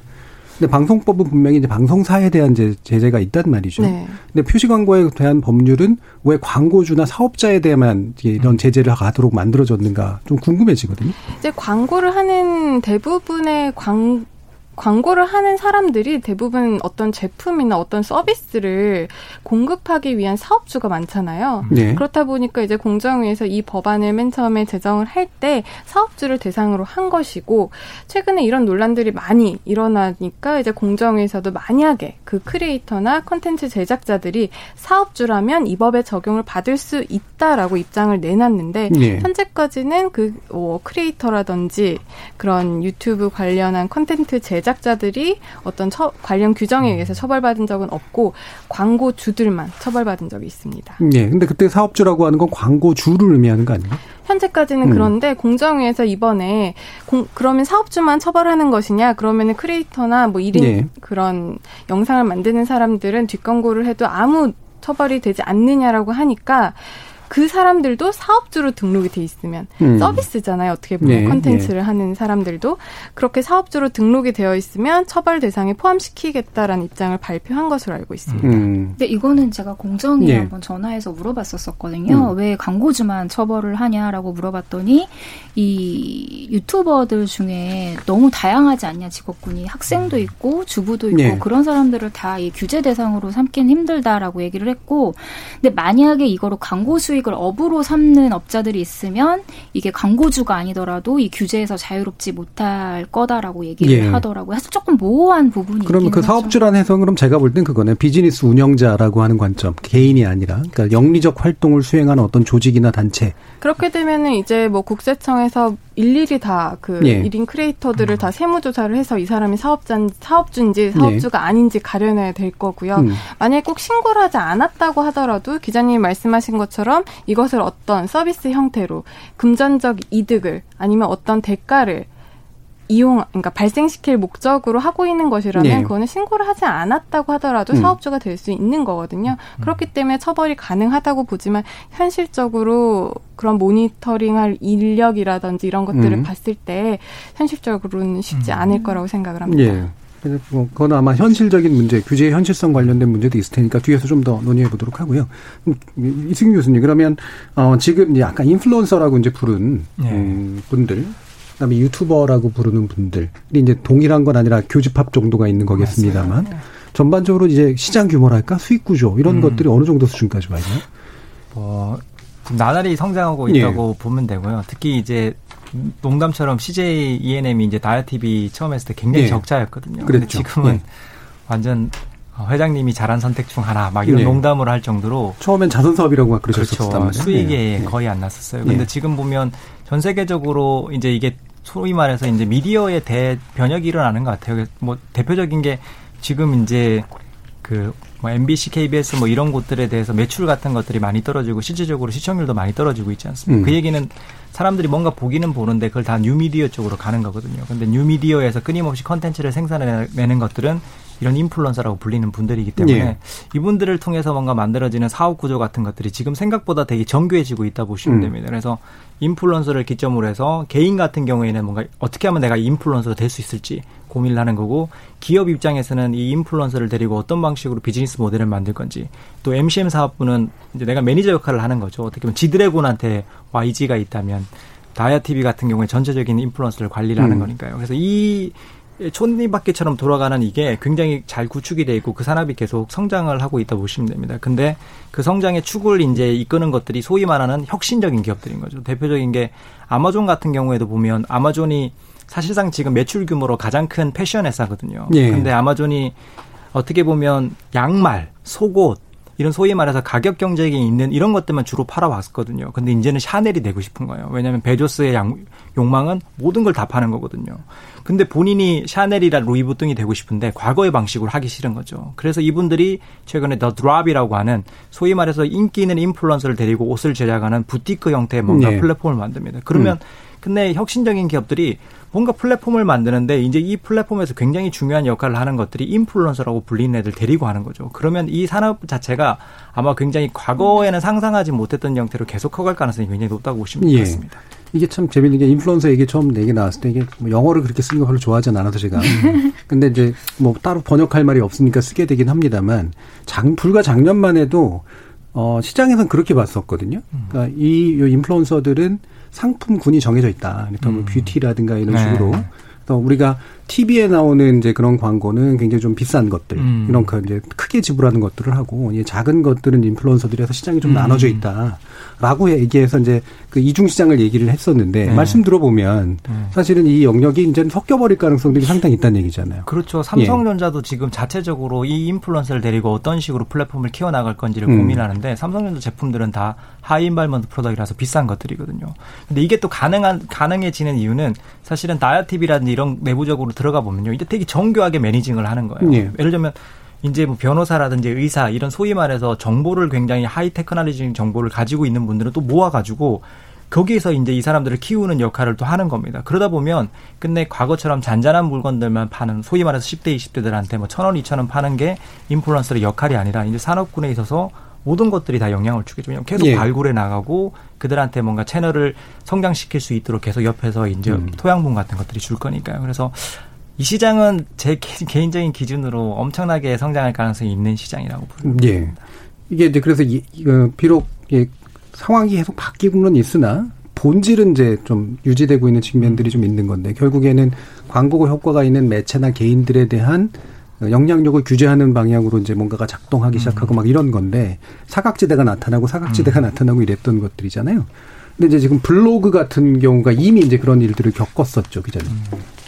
근데 방송법은 분명히 이제 방송사에 대한 이제 제재가 있단 말이죠. 네. 근데 표시 광고에 대한 법률은 왜 광고주나 사업자에 대해만 이런 제재를 가도록 만들어졌는가 좀 궁금해지거든요. 이제 광고를 하는 대부분의 광 광고를 하는 사람들이 대부분 어떤 제품이나 어떤 서비스를 공급하기 위한 사업주가 많잖아요. 네. 그렇다 보니까 이제 공정위에서 이 법안을 맨 처음에 제정을 할 때 사업주를 대상으로 한 것이고 최근에 이런 논란들이 많이 일어나니까 이제 공정위에서도 만약에 그 creator나 컨텐츠 제작자들이 사업주라면 이 법의 적용을 받을 수 있다라고 입장을 내놨는데 네. 현재까지는 그 어, creator라든지 그런 유튜브 관련한 컨텐츠 제작 제작자들이 어떤 처, 관련 규정에 의해서 처벌받은 적은 없고 광고주들만 처벌받은 적이 있습니다. 예. 근데 그때 사업주라고 하는 건 광고주를 의미하는 거 아니에요? 현재까지는 음. 그런데 공정위에서 이번에 공, 그러면 사업주만 처벌하는 것이냐? 그러면은 크리에이터나 뭐 1인 예. 그런 영상을 만드는 사람들은 뒷광고를 해도 아무 처벌이 되지 않느냐라고 하니까 그 사람들도 사업주로 등록이 돼 있으면 음. 서비스잖아요. 어떻게 보면 네, 컨텐츠를 네. 하는 사람들도 그렇게 사업주로 등록이 되어 있으면 처벌 대상에 포함시키겠다라는 입장을 발표한 것으로 알고 있습니다. 음. 근데 이거는 제가 공정위에 네. 한번 전화해서 물어봤었었거든요. 음. 왜 광고주만 처벌을 하냐라고 물어봤더니 이 유튜버들 중에 너무 다양하지 않냐 직업군이 학생도 음. 있고 주부도 있고 네. 그런 사람들을 다 이 규제 대상으로 삼긴 힘들다라고 얘기를 했고 근데 만약에 이거로 광고 수익 수익을 업으로 삼는 업자들이 있으면 이게 광고주가 아니더라도 이 규제에서 자유롭지 못할 거다라고 얘기를 예. 하더라고요. 사실 조금 모호한 부분이 그러면 그 사업주라는 해석은 그럼 제가 볼 땐 그거는 비즈니스 운영자라고 하는 관점, 개인이 아니라 그러니까 영리적 활동을 수행하는 어떤 조직이나 단체. 그렇게 되면은 이제 뭐 국세청에서 일일이 다그 예. 1인 크리에이터들을 음. 다 세무조사를 해서 이 사람이 사업자 사업주인지 사업주가 예. 아닌지 가려내야 될 거고요. 음. 만약에 꼭 신고를 하지 않았다고 하더라도 기자님이 말씀하신 것처럼 이것을 어떤 서비스 형태로 금전적 이득을 아니면 어떤 대가를 이용, 그러니까 발생시킬 목적으로 하고 있는 것이라면 네. 그거는 신고를 하지 않았다고 하더라도 음. 사업주가 될 수 있는 거거든요. 음. 그렇기 때문에 처벌이 가능하다고 보지만 현실적으로 그런 모니터링할 인력이라든지 이런 것들을 음. 봤을 때 현실적으로는 쉽지 음. 않을 거라고 생각을 합니다. 예. 뭐 그건 아마 현실적인 문제, 규제의 현실성 관련된 문제도 있을 테니까 뒤에서 좀 더 논의해 보도록 하고요. 음, 이승 교수님, 그러면 어 지금 이제 약간 인플루언서라고 이제 부른 네. 음, 분들, 그다음에 유튜버라고 부르는 분들이 이제 동일한 건 아니라 교집합 정도가 있는 거겠습니다만 맞아요. 전반적으로 이제 시장 규모랄까 수익 구조 이런 음. 것들이 어느 정도 수준까지 와요? 뭐 나날이 성장하고 예. 있다고 예. 보면 되고요. 특히 이제 농담처럼 CJ ENM이 이제 다이아 TV 처음 했을 때 굉장히 예. 적자였거든요. 그런데 지금은 예. 완전 회장님이 잘한 선택 중 하나 막 이런 네. 농담을 할 정도로 처음엔 자선 사업이라고 막 그러셨었단 그렇죠. 수익에 네. 거의 안 났었어요. 근데 네. 지금 보면 전 세계적으로 이제 이게 소위 말해서 이제 미디어의 대변혁이 일어나는 것 같아요. 뭐 대표적인 게 지금 이제 그 뭐 MBC, KBS 뭐 이런 곳들에 대해서 매출 같은 것들이 많이 떨어지고 실질적으로 시청률도 많이 떨어지고 있지 않습니까? 음. 그 얘기는 사람들이 뭔가 보기는 보는데 그걸 다 뉴미디어 쪽으로 가는 거거든요. 근데 뉴미디어에서 끊임없이 컨텐츠를 생산해내는 것들은 이런 인플루언서라고 불리는 분들이기 때문에 예. 이분들을 통해서 뭔가 만들어지는 사업 구조 같은 것들이 지금 생각보다 되게 정교해지고 있다 보시면 음. 됩니다. 그래서 인플루언서를 기점으로 해서 개인 같은 경우에는 뭔가 어떻게 하면 내가 인플루언서가 될 수 있을지 고민을 하는 거고 기업 입장에서는 이 influencer를 데리고 어떤 방식으로 비즈니스 모델을 만들 건지 또 MCN 사업부는 이제 내가 매니저 역할을 하는 거죠. 어떻게 보면 지드래곤한테 YG가 있다면 다이아 TV 같은 경우에 전체적인 influencer를 관리를 하는 음. 거니까요. 그래서 이 톱니바퀴처럼 돌아가는 이게 굉장히 잘 구축이 돼 있고 그 산업이 계속 성장을 하고 있다 보시면 됩니다. 근데 그 성장의 축을 이제 이끄는 것들이 소위 말하는 혁신적인 기업들인 거죠. 대표적인 게 아마존 같은 경우에도 보면 아마존이 사실상 지금 매출 규모로 가장 큰 패션 회사거든요. 예. 근데 아마존이 어떻게 보면 양말, 속옷 이런 소위 말해서 가격 경쟁이 있는 이런 것들만 주로 팔아왔거든요. 근데 이제는 샤넬이 되고 싶은 거예요. 왜냐하면 베조스의 양, 욕망은 모든 걸 다 파는 거거든요. 근데 본인이 샤넬이라 루이부뚱이 되고 싶은데 과거의 방식으로 하기 싫은 거죠. 그래서 이분들이 최근에 더 드랍이라고 하는 소위 말해서 인기 있는 인플루언서를 데리고 옷을 제작하는 부티크 형태의 뭔가 네. 플랫폼을 만듭니다. 그러면 음. 근데 혁신적인 기업들이 뭔가 플랫폼을 만드는데 이제 이 플랫폼에서 굉장히 중요한 역할을 하는 것들이 인플루언서라고 불리는 애들 데리고 하는 거죠. 그러면 이 산업 자체가 아마 굉장히 과거에는 상상하지 못했던 형태로 계속 커갈 가능성이 굉장히 높다고 보시면 예. 습니다 이게 참 재밌는 게 인플루언서 얘기 처음 얘기 나왔을 때 이게 뭐 영어를 그렇게 쓰는 거 별로 좋아하지 않아서 제가. 근데 이제 뭐 따로 번역할 말이 없으니까 쓰게 되긴 합니다만 장, 불과 작년만 해도 어, 시장에서는 그렇게 봤었거든요. 그러니까 이 인플루언서들은 상품군이 정해져 있다. 그러니까 뭐 음. 뷰티라든가 이런 네. 식으로. 또 우리가 TV에 나오는 이제 그런 광고는 굉장히 좀 비싼 것들 음. 이런 그 이제 크게 지불하는 것들을 하고 이 작은 것들은 인플루언서들에서 시장이 좀 음. 나눠져 있다. 라고 얘기해서 이제 그 이중 시장을 얘기를 했었는데 네. 말씀 들어보면 네. 사실은 이 영역이 이제는 섞여버릴 가능성들이 상당히 있다는 얘기잖아요. 그렇죠. 삼성전자도 예. 지금 자체적으로 이 인플루언서를 데리고 어떤 식으로 플랫폼을 키워나갈 건지를 음. 고민하는데 삼성전자 제품들은 다 high involvement product이라서 비싼 것들이거든요. 근데 이게 또 가능한 가능해지는 이유는 사실은 DIA TV라든지 이런 내부적으로 들어가 보면요. 이제 되게 정교하게 managing을 하는 거예요. 예. 예를 들면 이제 뭐 변호사라든지 의사 이런 소위 말해서 정보를 굉장히 high technology 정보를 가지고 있는 분들은 또 모아가지고 거기에서 이제 이 사람들을 키우는 역할을 또 하는 겁니다. 그러다 보면 끝내 과거처럼 잔잔한 물건들만 파는 소위 말해서 10대, 20대들한테 뭐 천 원, 이천 원 파는 게 인플루언서의 역할이 아니라 이제 산업군에 있어서 모든 것들이 다 영향을 주겠죠. 계속 예. 발굴해 나가고 그들한테 뭔가 채널을 성장시킬 수 있도록 계속 옆에서 이제 음. 토양분 같은 것들이 줄 거니까요. 그래서 이 시장은 제 개인적인 기준으로 엄청나게 성장할 가능성이 있는 시장이라고 봅니다. 예. 이게 이제 그래서 이, 어, 비록 예, 상황이 계속 바뀌고는 있으나 본질은 이제 좀 유지되고 있는 측면들이 좀 있는 건데 결국에는 광고 효과가 있는 매체나 개인들에 대한 영향력을 규제하는 방향으로 이제 뭔가가 작동하기 음. 시작하고 막 이런 건데 사각지대가 나타나고 사각지대가 음. 나타나고 이랬던 것들이잖아요. 근데 이제 지금 블로그 같은 경우가 이미 이제 그런 일들을 겪었었죠, 기자님. 음.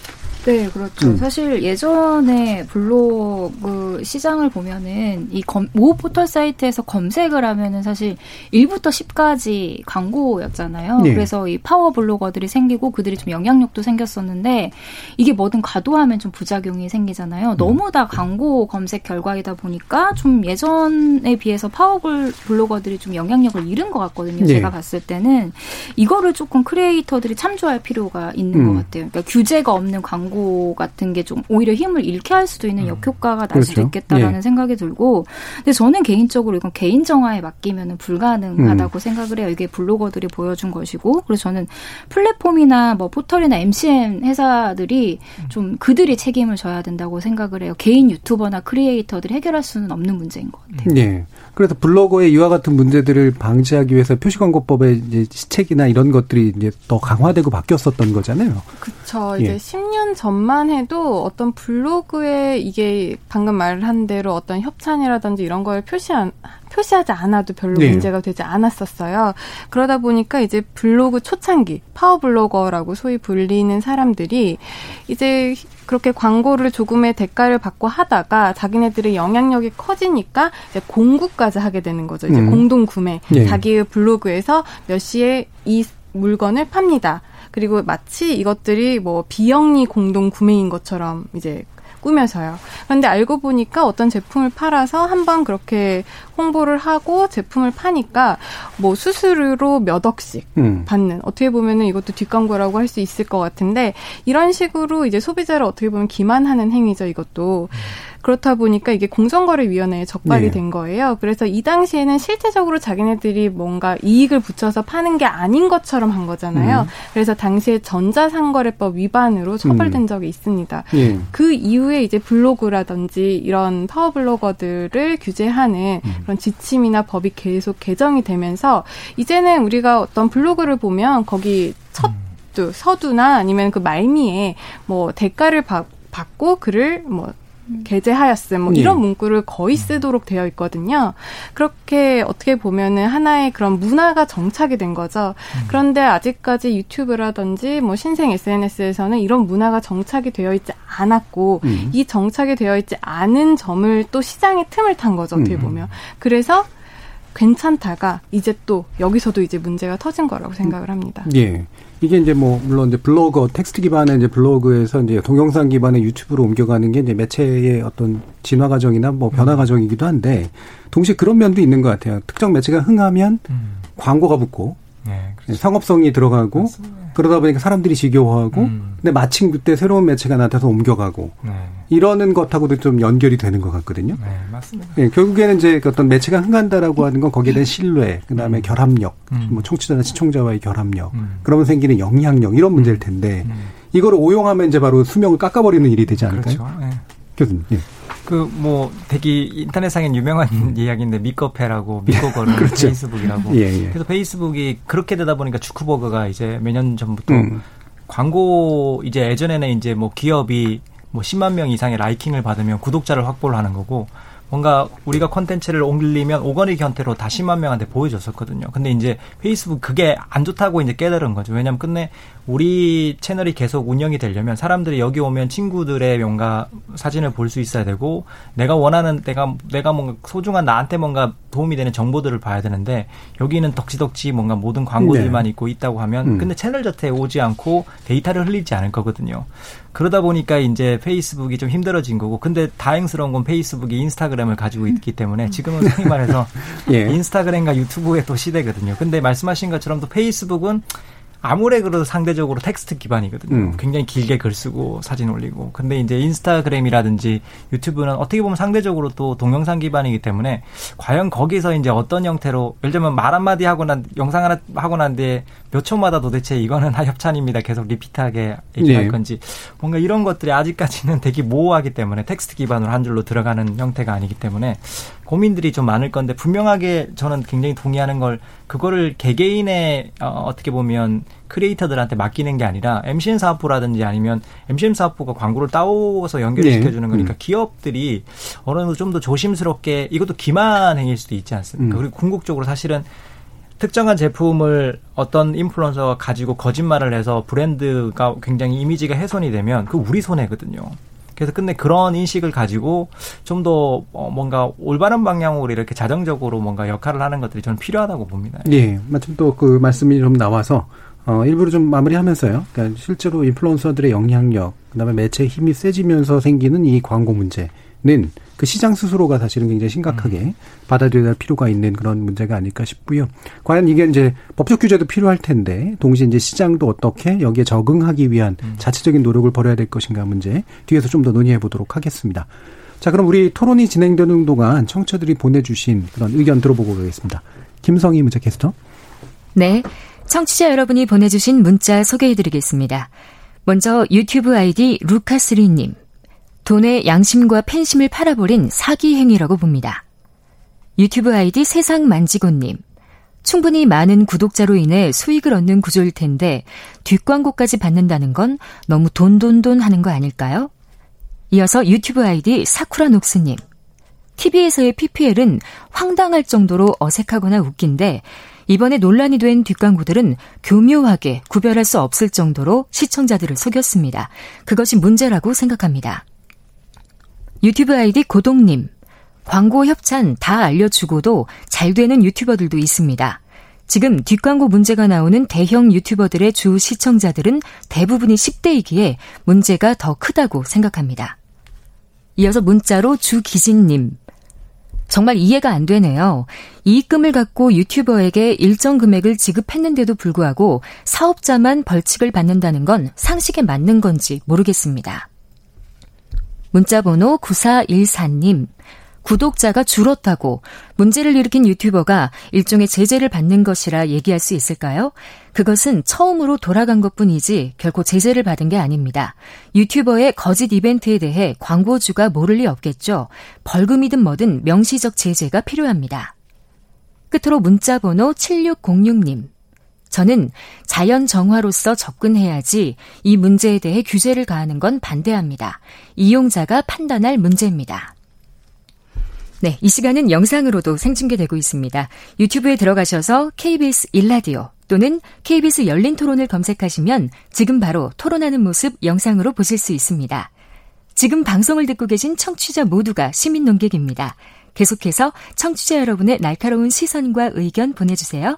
네, 그렇죠. 음. 사실 예전에 블로그 시장을 보면은 이 검, 모 포털 사이트에서 검색을 하면은 사실 1부터 10까지 광고였잖아요. 네. 그래서 이 파워 블로거들이 생기고 그들이 좀 영향력도 생겼었는데 이게 뭐든 과도하면 좀 부작용이 생기잖아요. 음. 너무 다 광고 검색 결과이다 보니까 좀 예전에 비해서 파워 블로거들이 좀 영향력을 잃은 것 같거든요. 네. 제가 봤을 때는 이거를 조금 크리에이터들이 참조할 필요가 있는 음. 것 같아요. 그러니까 규제가 없는 광고 광고 같은 게 좀 오히려 힘을 잃게 할 수도 있는 음. 역효과가 날 그렇죠. 수도 있겠다라는 예. 생각이 들고 근데 저는 개인적으로 이건 개인 정화에 맡기면 불가능하다고 음. 생각을 해요. 이게 블로거들이 보여준 것이고 그래서 저는 플랫폼이나 뭐 포털이나 MCN 회사들이 좀 그들이 책임을 져야 된다고 생각을 해요. 개인 유튜버나 크리에이터들이 해결할 수는 없는 문제인 것 같아요. 예. 그래서 블로거의 이와 같은 문제들을 방지하기 위해서 표시광고법의 이제 시책이나 이런 것들이 이제 더 강화되고 바뀌었었던 거잖아요. 그렇죠. 이제 예. 10년 전만 해도 어떤 블로그에 이게 방금 말한 대로 어떤 협찬이라든지 이런 걸 표시한 표시하지 않아도 별로 네. 문제가 되지 않았었어요. 그러다 보니까 이제 블로그 초창기 파워 블로거라고 소위 불리는 사람들이 이제 그렇게 광고를 조금의 대가를 받고 하다가 자기네들의 영향력이 커지니까 이제 공구까지 하게 되는 거죠. 이제 음. 공동 구매. 네. 자기의 블로그에서 몇 시에 이 물건을 팝니다. 그리고 마치 이것들이 뭐 비영리 공동 구매인 것처럼 이제 꾸며서요. 그런데 알고 보니까 어떤 제품을 팔아서 한번 그렇게 홍보를 하고 제품을 파니까 뭐 수수료로 몇 억씩 음. 받는 어떻게 보면은 이것도 뒷광고라고 할 수 있을 것 같은데 이런 식으로 이제 소비자를 어떻게 보면 기만하는 행위죠 이것도. 음. 그렇다 보니까 이게 공정거래위원회에 적발이 네. 된 거예요. 그래서 이 당시에는 실제적으로 자기네들이 뭔가 이익을 붙여서 파는 게 아닌 것처럼 한 거잖아요. 음. 그래서 당시에 전자상거래법 위반으로 처벌된 음. 적이 있습니다. 예. 그 이후에 이제 블로그라든지 이런 파워블로거들을 규제하는 음. 그런 지침이나 법이 계속 개정이 되면서 이제는 우리가 어떤 블로그를 보면 거기 첫 음. 서두나 아니면 그 말미에 뭐 대가를 받, 받고 글을 뭐 게재하였음 뭐 이런 예. 문구를 거의 쓰도록 되어 있거든요. 그렇게 어떻게 보면은 하나의 그런 문화가 정착이 된 거죠. 음. 그런데 아직까지 유튜브라든지 뭐 신생 SNS에서는 이런 문화가 정착이 되어 있지 않았고 음. 이 정착이 되어 있지 않은 점을 또 시장의 틈을 탄 거죠. 어떻게 음. 보면. 그래서 괜찮다가 이제 또 여기서도 이제 문제가 터진 거라고 생각을 합니다. 예. 이게 이제 뭐 물론 이제 블로그 텍스트 기반의 이제 블로그에서 이제 동영상 기반의 유튜브로 옮겨가는 게 이제 매체의 어떤 진화 과정이나 뭐 변화 음. 과정이기도 한데 동시에 그런 면도 있는 것 같아요. 특정 매체가 흥하면 음. 광고가 붙고 네, 그렇죠. 상업성이 들어가고 맞습니다. 그러다 보니까 사람들이 지겨워하고 음. 근데 마침 그때 새로운 매체가 나타나서 옮겨가고 네. 이러는 것하고도 좀 연결이 되는 것 같거든요. 네, 맞습니다. 네, 결국에는 이제 그 어떤 매체가 흥한다라고 하는 건 거기에 대한 신뢰, 그다음에 음. 결합력, 음. 뭐 청취자나 시청자와의 결합력, 음. 그러면 생기는 영향력 이런 문제일 음. 텐데 음. 이거를 오용하면 이제 바로 수명을 깎아버리는 일이 되지 않을까요? 그렇죠. 네. 교수님. 예. 그 뭐 되게 인터넷상엔 유명한 음. 이야기인데 미커페라고 미커거는 그렇죠. 페이스북이라고. 예, 예. 그래서 페이스북이 그렇게 되다 보니까 주크버그가 이제 몇 년 전부터 음. 광고 이제 예전에는 이제 뭐 기업이 뭐 10만 명 이상의 라이킹을 받으면 구독자를 확보를 하는 거고 뭔가 우리가 콘텐츠를 옮기면 오거리 형태로 다 10만 명한테 보여줬었거든요. 근데 이제 페이스북 그게 안 좋다고 이제 깨달은 거죠. 왜냐면 끝내 우리 채널이 계속 운영이 되려면 사람들이 여기 오면 친구들의 뭔가 사진을 볼 수 있어야 되고 내가 원하는 내가 내가 뭔가 소중한 나한테 뭔가 도움이 되는 정보들을 봐야 되는데 여기는 덕지덕지 뭔가 모든 광고들만 네. 있고 있다고 하면 음. 근데 채널 자체에 오지 않고 데이터를 흘리지 않을 거거든요. 그러다 보니까 이제 페이스북이 좀 힘들어진 거고 근데 다행스러운 건 페이스북이 인스타그램을 가지고 있기 때문에 지금은 소위 말해서 예. 인스타그램과 유튜브의 또 시대거든요. 근데 말씀하신 것처럼 또 페이스북은 아무래 그래도 상대적으로 텍스트 기반이거든요. 음. 굉장히 길게 글 쓰고 사진 올리고. 근데 이제 인스타그램이라든지 유튜브는 어떻게 보면 상대적으로 또 동영상 기반이기 때문에 과연 거기서 이제 어떤 형태로 예를 들면 말 한마디 하고 난 영상 하나 하고 난 뒤에 몇 초마다 도대체 이거는 하협찬입니다. 계속 리피트하게 얘기할 네. 건지 뭔가 이런 것들이 아직까지는 되게 모호하기 때문에 텍스트 기반으로 한 줄로 들어가는 형태가 아니기 때문에 고민들이 좀 많을 건데 분명하게 저는 굉장히 동의하는 걸 그거를 개개인의 어, 어떻게 보면 크리에이터들한테 맡기는 게 아니라 MCN 사업부라든지 아니면 MCN 사업부가 광고를 따오서 연결시켜주는 네. 거니까 음. 기업들이 어느 정도 좀 더 조심스럽게 이것도 기만 행위일 수도 있지 않습니까? 음. 그리고 궁극적으로 사실은 특정한 제품을 어떤 인플루언서가 가지고 거짓말을 해서 브랜드가 굉장히 이미지가 훼손이 되면 그 우리 손해거든요. 그래서 근데 그런 인식을 가지고 좀더 어, 뭔가 올바른 방향으로 이렇게 자정적으로 뭔가 역할을 하는 것들이 저는 필요하다고 봅니다. 예. 마침 또 그 말씀이 좀 나와서 어, 일부러 좀 마무리하면서요. 그러니까 실제로 인플루언서들의 영향력, 그다음에 매체의 힘이 세지면서 생기는 이 광고 문제는 그 시장 스스로가 사실은 굉장히 심각하게 음. 받아들여야 할 필요가 있는 그런 문제가 아닐까 싶고요. 과연 이게 이제 법적 규제도 필요할 텐데 동시에 이제 시장도 어떻게 여기에 적응하기 위한 음. 자체적인 노력을 벌여야 될 것인가 문제 뒤에서 좀 더 논의해 보도록 하겠습니다. 자, 그럼 우리 토론이 진행되는 동안 청취들이 보내주신 그런 의견 들어보고 가겠습니다. 김성희 문자 캐스터. 네. 청취자 여러분이 보내주신 문자 소개해드리겠습니다. 먼저 유튜브 아이디 루카스리님. 돈의 양심과 팬심을 팔아버린 사기 행위라고 봅니다. 유튜브 아이디 세상 만지고님. 충분히 많은 구독자로 인해 수익을 얻는 구조일 텐데 뒷광고까지 받는다는 건 너무 돈돈돈 하는 거 아닐까요? 이어서 유튜브 아이디 사쿠라 녹스님. TV에서의 PPL은 황당할 정도로 어색하거나 웃긴데 이번에 논란이 된 뒷광고들은 교묘하게 구별할 수 없을 정도로 시청자들을 속였습니다. 그것이 문제라고 생각합니다. 유튜브 아이디 고동님. 광고 협찬 다 알려주고도 잘 되는 유튜버들도 있습니다. 지금 뒷광고 문제가 나오는 대형 유튜버들의 주 시청자들은 대부분이 10대이기에 문제가 더 크다고 생각합니다. 이어서 문자로 주기진님. 정말 이해가 안 되네요. 이익금을 갖고 유튜버에게 일정 금액을 지급했는데도 불구하고 사업자만 벌칙을 받는다는 건 상식에 맞는 건지 모르겠습니다. 문자번호 9414님. 구독자가 줄었다고 문제를 일으킨 유튜버가 일종의 제재를 받는 것이라 얘기할 수 있을까요? 그것은 처음으로 돌아간 것 뿐이지 결코 제재를 받은 게 아닙니다. 유튜버의 거짓 이벤트에 대해 광고주가 모를 리 없겠죠. 벌금이든 뭐든 명시적 제재가 필요합니다. 끝으로 문자번호 7606님. 저는 자연 정화로서 접근해야지 이 문제에 대해 규제를 가하는 건 반대합니다. 이용자가 판단할 문제입니다. 네, 이 시간은 영상으로도 생중계되고 있습니다. 유튜브에 들어가셔서 KBS 일라디오 또는 KBS 열린 토론을 검색하시면 지금 바로 토론하는 모습 영상으로 보실 수 있습니다. 지금 방송을 듣고 계신 청취자 모두가 시민 농객입니다. 계속해서 청취자 여러분의 날카로운 시선과 의견 보내주세요.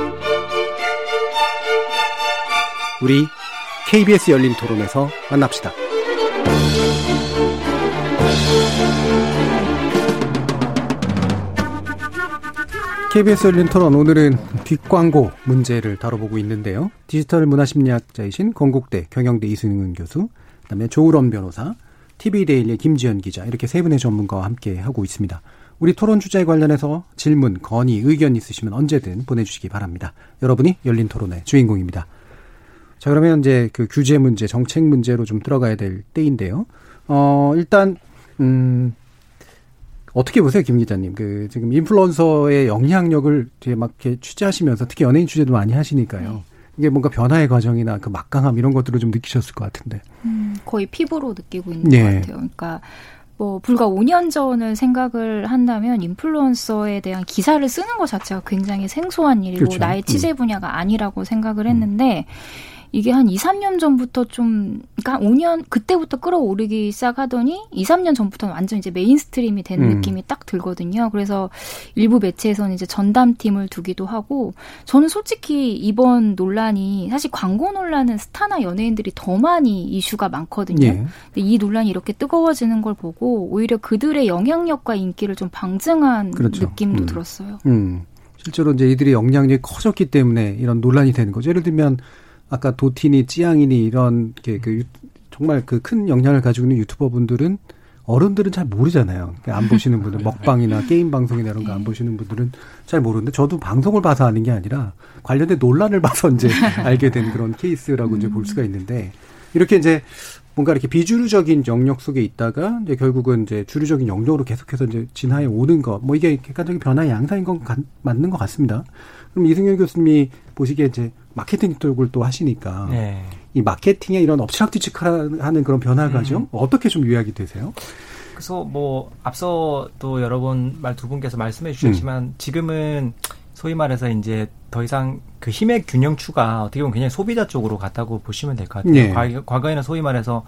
우리 KBS 열린 토론에서 만납시다. KBS 열린 토론 오늘은 뒷광고 문제를 다뤄보고 있는데요. 디지털 문화심리학자이신 건국대 경영대 이승은 교수, 그다음에 조우런 변호사, TV데일리의 김지연 기자 이렇게 세 분의 전문가와 함께 하고 있습니다. 우리 토론 주제에 관련해서 질문, 건의, 의견 있으시면 언제든 보내주시기 바랍니다. 여러분이 열린 토론의 주인공입니다. 자 그러면 이제 그 규제 문제, 정책 문제로 좀 들어가야 될 때인데요. 어 일단 음 어떻게 보세요, 김 기자님? 그 지금 인플루언서의 영향력을 뒤에 막 이렇게 취재하시면서 특히 연예인 취재도 많이 하시니까요. 네. 이게 뭔가 변화의 과정이나 그 막강함 이런 것들을 좀 느끼셨을 것 같은데. 음, 거의 피부로 느끼고 있는 네. 것 같아요. 그러니까 뭐 불과 5년 전을 생각을 한다면 인플루언서에 대한 기사를 쓰는 것 자체가 굉장히 생소한 일이고 그렇죠. 나의 취재 음. 분야가 아니라고 생각을 했는데 음. 이게 한 2, 3년 전부터 좀, 그러니까 5년, 그때부터 끓어오르기 시작하더니 2, 3년 전부터는 완전 이제 mainstream이 된 음. 느낌이 딱 들거든요. 그래서 일부 매체에서는 이제 전담팀을 두기도 하고, 저는 솔직히 이번 논란이, 사실 광고 논란은 스타나 연예인들이 더 많이 이슈가 많거든요. 예. 근데 이 논란이 이렇게 뜨거워지는 걸 보고, 오히려 그들의 영향력과 인기를 좀 방증한 그렇죠. 느낌도 음. 들었어요. 음. 실제로 이제 이들의 영향력이 커졌기 때문에 이런 논란이 되는 거죠. 예를 들면, 아까 도티니, 찌양이니 이런 게 그 정말 그 큰 영향을 가지고 있는 유튜버 분들은 어른들은 잘 모르잖아요. 안 보시는 분들 먹방이나 게임 방송이나 이런 거 안 보시는 분들은 잘 모르는데 저도 방송을 봐서 아는 게 아니라 관련된 논란을 봐서 이제 알게 된 그런 케이스라고 이제 볼 수가 있는데 이렇게 이제 뭔가 이렇게 비주류적인 영역 속에 있다가 이제 결국은 이제 주류적인 영역으로 계속해서 이제 진화해 오는 것, 뭐 이게 객관적인 변화의 양상인 건 가, 맞는 것 같습니다. 그럼 이승현 교수님이 보시기에 이제 마케팅 쪽을 또 하시니까 네. 이 마케팅에 이런 엎치락뒤치하는 그런 변화 과정 음. 어떻게 좀 요약이 되세요? 그래서 뭐 앞서 또 여러분 말두 분께서 말씀해 주셨지만 음. 지금은 소위 말해서 이제 더 이상 그 힘의 균형추가 어떻게 보면 그냥 소비자 쪽으로 갔다고 보시면 될 것 같아요. 네. 과거, 과거에는 소위 말해서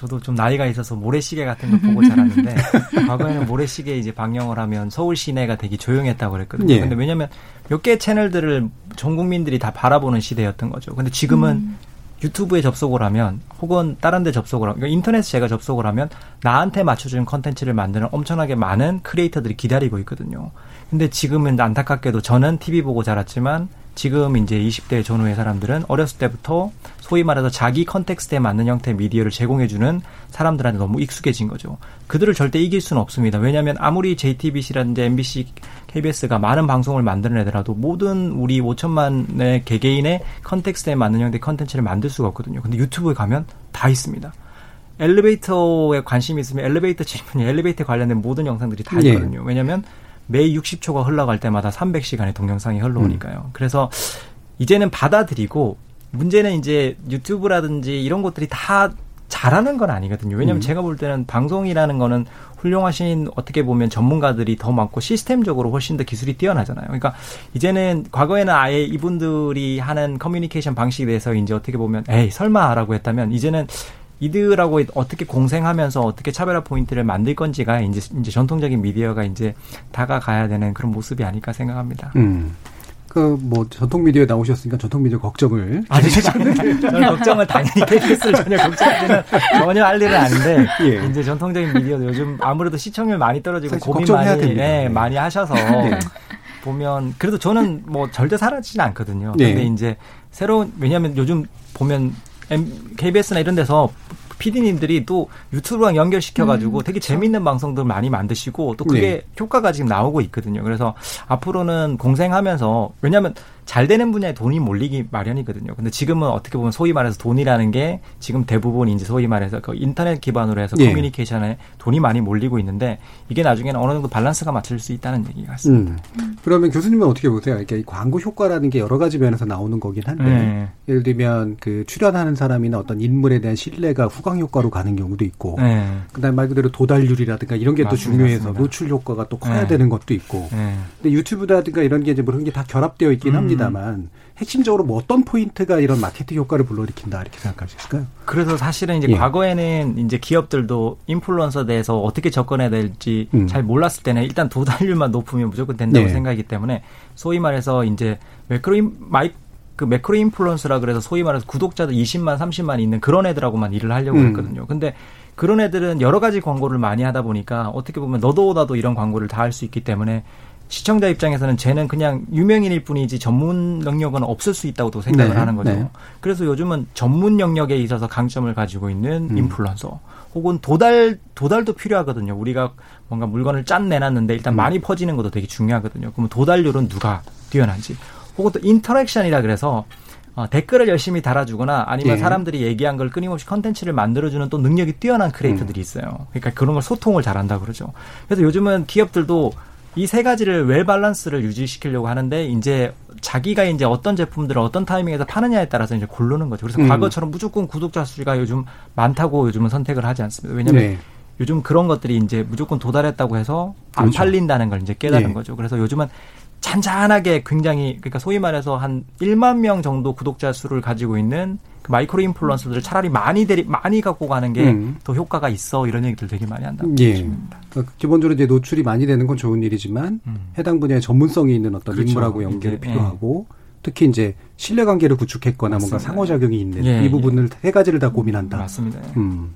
저도 좀 나이가 있어서 모래시계 같은 걸 보고 자랐는데 과거에는 모래시계 이제 방영을 하면 서울 시내가 되게 조용했다고 그랬거든요. 예. 근데 왜냐면 몇 개의 채널들을 전 국민들이 다 바라보는 시대였던 거죠. 근데 지금은 음. 유튜브에 접속을 하면 혹은 다른 데 접속을 하면 그러니까 인터넷에 제가 접속을 하면 나한테 맞춰주는 컨텐츠를 만드는 엄청나게 많은 크리에이터들이 기다리고 있거든요. 근데 지금은 안타깝게도 저는 TV 보고 자랐지만 지금 이제 20대 전후의 사람들은 어렸을 때부터 소위 말해서 자기 context에 맞는 형태의 미디어를 제공해주는 사람들한테 너무 익숙해진 거죠. 그들을 절대 이길 수는 없습니다. 왜냐하면 아무리 JTBC라든지 MBC, KBS가 많은 방송을 만들어내더라도 모든 우리 5천만의 개개인의 context에 맞는 형태의 컨텐츠를 만들 수가 없거든요. 근데 유튜브에 가면 다 있습니다. 엘리베이터에 관심이 있으면 엘리베이터 질문이 엘리베이터 관련된 모든 영상들이 다 예. 있거든요. 예. 왜냐하면 매 60초가 흘러갈 때마다 300시간의 동영상이 흘러오니까요. 음. 그래서 이제는 받아들이고 문제는 이제 유튜브라든지 이런 것들이 다 잘하는 건 아니거든요. 왜냐하면 음. 제가 볼 때는 방송이라는 거는 훌륭하신 어떻게 보면 전문가들이 더 많고 시스템적으로 훨씬 더 기술이 뛰어나잖아요. 그러니까 이제는 과거에는 아예 이분들이 하는 커뮤니케이션 방식에 대해서 이제 어떻게 보면 에이 설마라고 했다면 이제는 이들하고 어떻게 공생하면서 어떻게 차별화 포인트를 만들 건지가 이제 이제 전통적인 미디어가 이제 다가가야 되는 그런 모습이 아닐까 생각합니다. 음. 그뭐 전통 미디어에 나오셨으니까 전통 미디어 걱정을 아니 저는 걱정을 당연히 KBS를 전혀 걱정하지는 전혀 할 일은 아닌데 예. 이제 전통적인 미디어도 요즘 아무래도 시청률 많이 떨어지고 고민 많이 네, 네, 많이 하셔서 네. 보면 그래도 저는 뭐 절대 사라지진 않거든요. 네. 근데 이제 새로운 왜냐하면 요즘 보면 KBS나 이런 데서 PD님들이 또 유튜브랑 연결시켜가지고 음, 되게 그렇죠. 재밌는 방송들 많이 만드시고 또 그게 네. 효과가 지금 나오고 있거든요. 그래서 앞으로는 공생하면서 왜냐하면 잘 되는 분야에 돈이 몰리기 마련이거든요. 근데 지금은 어떻게 보면 소위 말해서 돈이라는 게 지금 대부분 이제 소위 말해서 그 인터넷 기반으로 해서 예. 커뮤니케이션에 돈이 많이 몰리고 있는데 이게 나중에는 어느 정도 밸런스가 맞출 수 있다는 얘기 같습니다. 음. 그러면 교수님은 어떻게 보세요? 이렇게 광고 효과라는 게 여러 가지 면에서 나오는 거긴 한데 네. 예를 들면 그 출연하는 사람이나 어떤 인물에 대한 신뢰가 후광 효과로 가는 경우도 있고 네. 그다음에 말 그대로 도달률이라든가 이런 게 또 중요해서. 노출 효과가 또 커야 네. 되는 것도 있고 네. 근데 유튜브라든가 이런 게 이제 뭐 그런 게 다 결합되어 있긴 음. 합니다. 합니다만 핵심적으로 뭐 어떤 포인트가 이런 마케팅 효과를 불러일으킨다 이렇게 생각할 수 있을까요? 그래서 사실은 이제 예. 과거에는 이제 기업들도 인플루언서에 대해서 어떻게 접근해야 될지 음. 잘 몰랐을 때는 일단 도달률만 높으면 무조건 된다고 네. 생각하기 때문에 소위 말해서 이제 매크로 인, 마이 그 매크로 인플루언서라 그래서 소위 말해서 구독자들 20만 30만 있는 그런 애들하고만 일을 하려고 음. 했거든요. 근데 그런 애들은 여러 가지 광고를 많이 하다 보니까 어떻게 보면 너도 나도 이런 광고를 다 할 수 있기 때문에 시청자 입장에서는 쟤는 그냥 유명인일 뿐이지 전문 영역은 없을 수 있다고도 생각을 네, 하는 거죠. 네. 그래서 요즘은 전문 영역에 있어서 강점을 가지고 있는 음. 인플루언서 혹은 도달 도달도 필요하거든요. 우리가 뭔가 물건을 짠 내놨는데 일단 음. 많이 퍼지는 것도 되게 중요하거든요. 그러면 도달률은 누가 뛰어난지 혹은 또 interaction이라 그래서 어, 댓글을 열심히 달아주거나 아니면 예. 사람들이 얘기한 걸 끊임없이 컨텐츠를 만들어주는 또 능력이 뛰어난 크리에이터들이 음. 있어요. 그러니까 그런 걸 소통을 잘한다 그러죠. 그래서 요즘은 기업들도 이 세 가지를 well balance를 유지시키려고 하는데 이제 자기가 이제 어떤 제품들을 어떤 타이밍에서 파느냐에 따라서 이제 고르는 거죠. 그래서 음. 과거처럼 무조건 구독자 수가 요즘 많다고 요즘은 선택을 하지 않습니다. 왜냐하면 네. 요즘 그런 것들이 이제 무조건 도달했다고 해서 안 그렇죠. 팔린다는 걸 이제 깨달은 네. 거죠. 그래서 요즘은 잔잔하게 굉장히 그러니까 소위 말해서 한 1만 명 정도 구독자 수를 가지고 있는 그 마이크로 인플루언서들을 차라리 많이 대리 많이 갖고 가는 게더 음. 효과가 있어 이런 얘기들 되게 많이 한다고 예. 보십니다. 그러니까 기본적으로 이제 노출이 많이 되는 건 좋은 일이지만 음. 해당 분야의 전문성이 있는 어떤 그렇죠. 인물하고 연결이 이게, 필요하고 예. 특히 이제 신뢰 관계를 구축했거나 맞습니다. 뭔가 상호작용이 있는 예. 이 부분을 세 가지를 다 고민한다. 맞습니다. 음.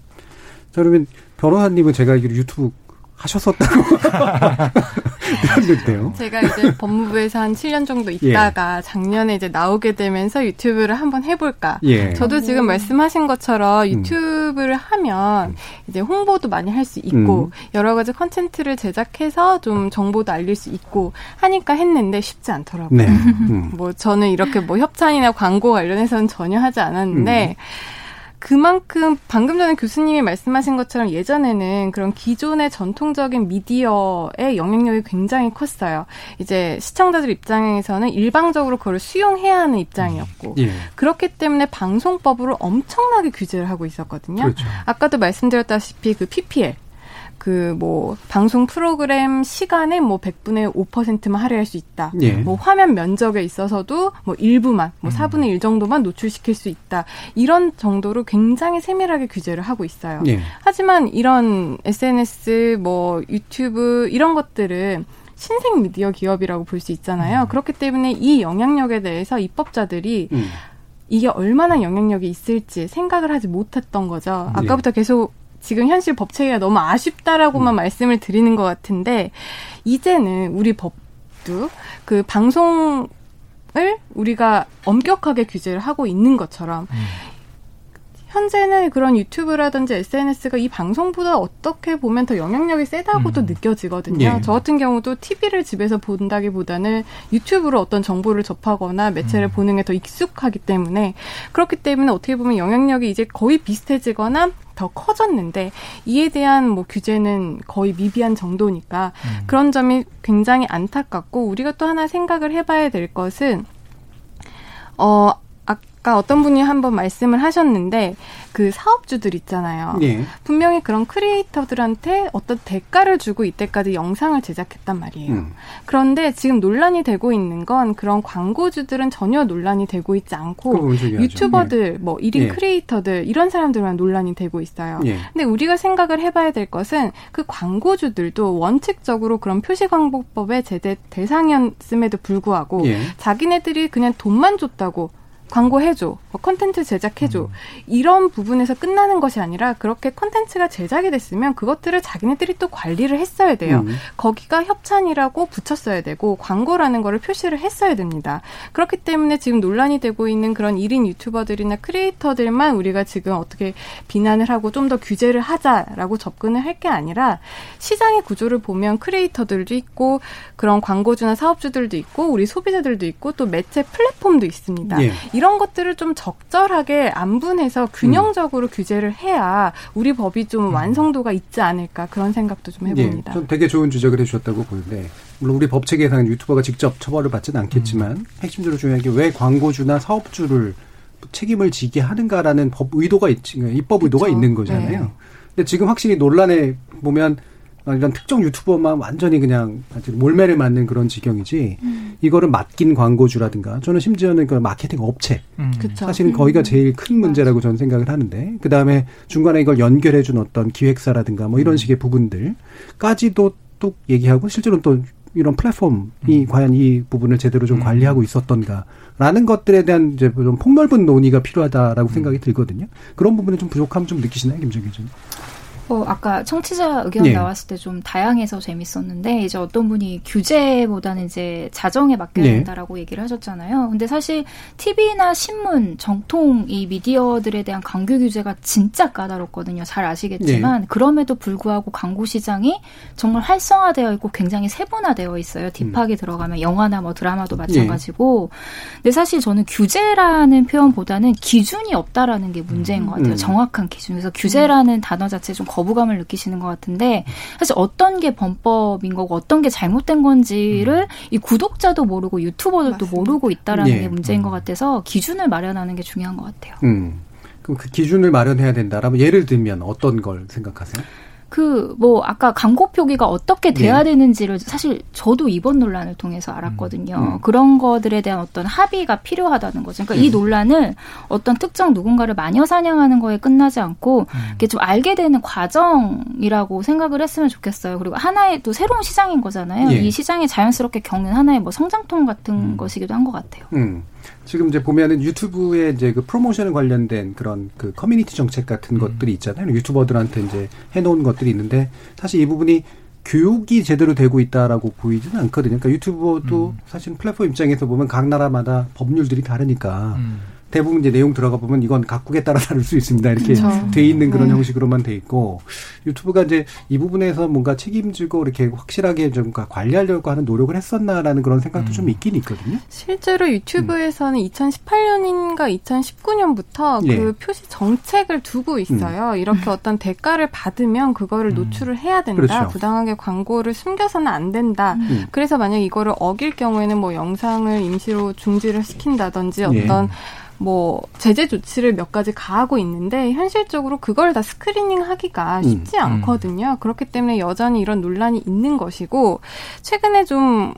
자, 그러면 변호사님은 제가 유튜브 하셨었다고 들었는데요. 제가 이제 법무부에서 한 7년 정도 예. 있다가 예. 작년에 이제 나오게 되면서 유튜브를 한번 해볼까. 예. 저도 지금 말씀하신 것처럼 음. 유튜브를 음. 하면 이제 홍보도 많이 할 수 있고 음. 여러 가지 컨텐츠를 제작해서 좀 정보도 알릴 수 있고 하니까 했는데 쉽지 않더라고요. 네. 음. 뭐 저는 이렇게 뭐 협찬이나 광고 관련해서는 전혀 하지 않았는데 음. 그만큼 방금 전에 교수님이 말씀하신 것처럼 예전에는 그런 기존의 전통적인 미디어의 영향력이 굉장히 컸어요. 이제 시청자들 입장에서는 일방적으로 그걸 수용해야 하는 입장이었고 예. 그렇기 때문에 방송법으로 엄청나게 규제를 하고 있었거든요. 그렇죠. 아까도 말씀드렸다시피 그 PPL 그 뭐 방송 프로그램 시간에 뭐 100분의 5%만 할애할 수 있다. 예. 뭐 화면 면적에 있어서도 뭐 일부만 뭐 4분의 음. 1 정도만 노출시킬 수 있다. 이런 정도로 굉장히 세밀하게 규제를 하고 있어요. 예. 하지만 이런 SNS 뭐 유튜브 이런 것들은 신생 미디어 기업이라고 볼 수 있잖아요. 음. 그렇기 때문에 이 영향력에 대해서 입법자들이 음. 이게 얼마나 영향력이 있을지 생각을 하지 못했던 거죠. 예. 아까부터 계속 지금 현실 법 체계가 너무 아쉽다라고만 음. 말씀을 드리는 것 같은데 이제는 우리 법도 그 방송 을 우리가 엄격하게 규제를 하고 있는 것처럼 음. 현재는 그런 유튜브라든지 SNS가 이 방송보다 어떻게 보면 더 영향력이 세다고도 음. 느껴지거든요. 예. 저 같은 경우도 TV를 집에서 본다기보다는 유튜브로 어떤 정보를 접하거나 매체를 음. 보는 게 더 익숙하기 때문에 그렇기 때문에 어떻게 보면 영향력이 이제 거의 비슷해지거나 더 커졌는데 이에 대한 뭐 규제는 거의 미비한 정도니까 음. 그런 점이 굉장히 안타깝고 우리가 또 하나 생각을 해봐야 될 것은 어 아까 어떤 분이 한번 말씀을 하셨는데 그 사업주들 있잖아요. 예. 분명히 그런 크리에이터들한테 어떤 대가를 주고 이때까지 영상을 제작했단 말이에요. 음. 그런데 지금 논란이 되고 있는 건 그런 광고주들은 전혀 논란이 되고 있지 않고 유튜버들, 예. 뭐 1인 예. 크리에이터들 이런 사람들만 논란이 되고 있어요. 예. 근데 우리가 생각을 해봐야 될 것은 그 광고주들도 원칙적으로 그런 표시광고법의 제대 대상이었음에도 불구하고 예. 자기네들이 그냥 돈만 줬다고 광고해줘, 뭐 컨텐츠 제작해줘 음. 이런 부분에서 끝나는 것이 아니라 그렇게 컨텐츠가 제작이 됐으면 그것들을 자기네들이 또 관리를 했어야 돼요. 음. 거기가 협찬이라고 붙였어야 되고 광고라는 거를 표시를 했어야 됩니다. 그렇기 때문에 지금 논란이 되고 있는 그런 1인 유튜버들이나 크리에이터들만 우리가 지금 어떻게 비난을 하고 좀 더 규제를 하자라고 접근을 할 게 아니라 시장의 구조를 보면 크리에이터들도 있고 그런 광고주나 사업주들도 있고 우리 소비자들도 있고 또 매체 플랫폼도 있습니다. 예. 이런 것들을 좀 적절하게 안분해서 균형적으로 음. 규제를 해야 우리 법이 좀 음. 완성도가 있지 않을까 그런 생각도 좀 해봅니다. 예, 좀 되게 좋은 지적을 해주셨다고 보는데 물론 우리 법 체계에서는 유튜버가 직접 처벌을 받지는 않겠지만 음. 핵심적으로 중요한 게 왜 광고주나 사업주를 책임을 지게 하는가라는 법 의도가 있지 입법 의도가 그쵸. 있는 거잖아요. 네. 근데 지금 확실히 논란에 보면 이런 특정 유튜버만 완전히 그냥 몰매를 맞는 그런 지경이지 음. 이거를 맡긴 광고주라든가 저는 심지어는 그 마케팅 업체 음. 사실은 거기가 음. 제일 큰 문제라고 저는 생각을 하는데 그 다음에 중간에 이걸 연결해준 어떤 기획사라든가 뭐 이런 음. 식의 부분들까지도 또 얘기하고 실제로 또 이런 플랫폼이 음. 과연 이 부분을 제대로 좀 음. 관리하고 있었던가라는 것들에 대한 이제 좀 폭넓은 논의가 필요하다라고 생각이 들거든요. 그런 부분에 좀 부족함 좀 느끼시나요, 김정희 님? 어, 아까 청취자 의견 예. 나왔을 때 좀 다양해서 재밌었는데 이제 어떤 분이 규제보다는 이제 자정에 맡겨야 예. 된다라고 얘기를 하셨잖아요. 근데 사실 TV나 신문, 정통 이 미디어들에 대한 광고 규제가 진짜 까다롭거든요. 잘 아시겠지만 예. 그럼에도 불구하고 광고 시장이 정말 활성화되어 있고 굉장히 세분화되어 있어요. 딥하게 음. 들어가면 영화나 뭐 드라마도 마찬가지고. 근데 사실 저는 규제라는 표현보다는 기준이 없다라는 게 문제인 것 같아요. 음. 정확한 기준. 그래서 규제라는 음. 단어 자체 좀 거부감을 느끼시는 것 같은데 사실 어떤 게 범법인 거고 어떤 게 잘못된 건지를 음. 이 구독자도 모르고 유튜버들도 맞습니다. 모르고 있다라는 예. 게 문제인 것 음. 같아서 기준을 마련하는 게 중요한 것 같아요. 음. 그럼 그 기준을 마련해야 된다라면 예를 들면 어떤 걸 생각하세요? 그 뭐 아까 광고 표기가 어떻게 돼야 네. 되는지를 사실 저도 이번 논란을 통해서 알았거든요. 음. 음. 그런 것들에 대한 어떤 합의가 필요하다는 거죠. 그러니까 음. 이 논란을 어떤 특정 누군가를 마녀 사냥하는 거에 끝나지 않고 음. 이게 좀 알게 되는 과정이라고 생각을 했으면 좋겠어요. 그리고 하나의 또 새로운 시장인 거잖아요. 예. 이 시장이 자연스럽게 겪는 하나의 뭐 성장통 같은 음. 것이기도 한 것 같아요. 음. 지금 이제 보면은 유튜브에 이제 그 프로모션 관련된 그런 그 커뮤니티 정책 같은 음. 것들이 있잖아요. 유튜버들한테 이제 해놓은 것들이 있는데 사실 이 부분이 교육이 제대로 되고 있다라고 보이지는 않거든요. 그러니까 유튜브도 음. 사실 플랫폼 입장에서 보면 각 나라마다 법률들이 다르니까 음. 대부분 이제 내용 들어가 보면 이건 각국에 따라 다를 수 있습니다. 이렇게 그렇죠. 돼 있는 그런 네. 형식으로만 돼 있고 유튜브가 이제 이 부분에서 뭔가 책임지고 이렇게 확실하게 좀 관리하려고 하는 노력을 했었나라는 그런 생각도 음. 좀 있긴 있거든요. 실제로 유튜브에서는 음. 2018년인가 2019년부터 예. 그 표시 정책을 두고 있어요. 음. 이렇게 어떤 대가를 받으면 그거를 음. 노출을 해야 된다. 그렇죠. 부당하게 광고를 숨겨서는 안 된다. 음. 그래서 만약 이거를 어길 경우에는 뭐 영상을 임시로 중지를 시킨다든지 어떤 예. 뭐 제재 조치를 몇 가지 가하고 있는데 현실적으로 그걸 다 screening 하기가 음, 쉽지 음, 않거든요. 음. 그렇기 때문에 여전히 이런 논란이 있는 것이고 최근에 좀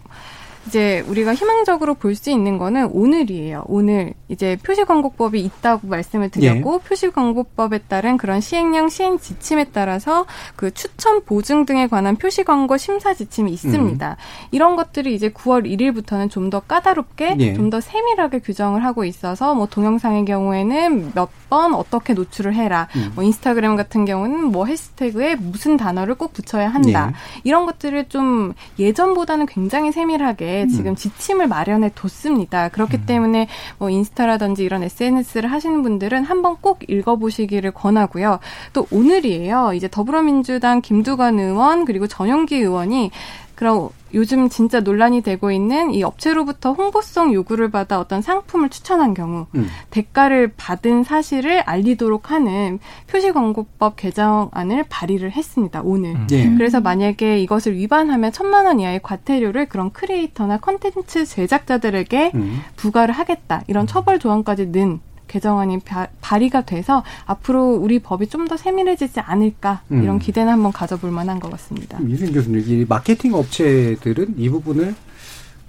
이제 우리가 희망적으로 볼 수 있는 거는 오늘이에요. 오늘 이제 표시광고법이 있다고 말씀을 드렸고 예. 표시광고법에 따른 그런 시행령 시행 지침에 따라서 그 추천 보증 등에 관한 표시광고 심사 지침이 있습니다. 음. 이런 것들이 이제 9월 1일부터는 좀 더 까다롭게 예. 좀더 세밀하게 규정을 하고 있어서 뭐 동영상의 경우에는 몇 번 어떻게 노출을 해라. 음. 뭐 인스타그램 같은 경우는 뭐 해시태그에 무슨 단어를 꼭 붙여야 한다. 예. 이런 것들을 좀 예전보다는 굉장히 세밀하게 게 지금 음. 지침을 마련해 뒀습니다. 그렇기 음. 때문에 뭐 인스타라든지 이런 SNS를 하시는 분들은 한번 꼭 읽어보시기를 권하고요. 또 오늘이에요. 이제 더불어민주당 김두관 의원 그리고 전용기 의원이 그럼 요즘 진짜 논란이 되고 있는 이 업체로부터 홍보성 요구를 받아 어떤 상품을 추천한 경우 음. 대가를 받은 사실을 알리도록 하는 표시광고법 개정안을 발의를 했습니다. 오늘. 음. 예. 그래서 만약에 이것을 위반하면 천만 원 이하의 과태료를 그런 크리에이터나 컨텐츠 제작자들에게 음. 부과를 하겠다. 이런 처벌 조항까지 는 개정안이 발 의가 돼서 앞으로 우리 법이 좀 더 세밀해지지 않을까 이런 음. 기대는 한번 가져볼 만한 것 같습니다. 이승 교수님, 이 마케팅 업체들은 이 부분을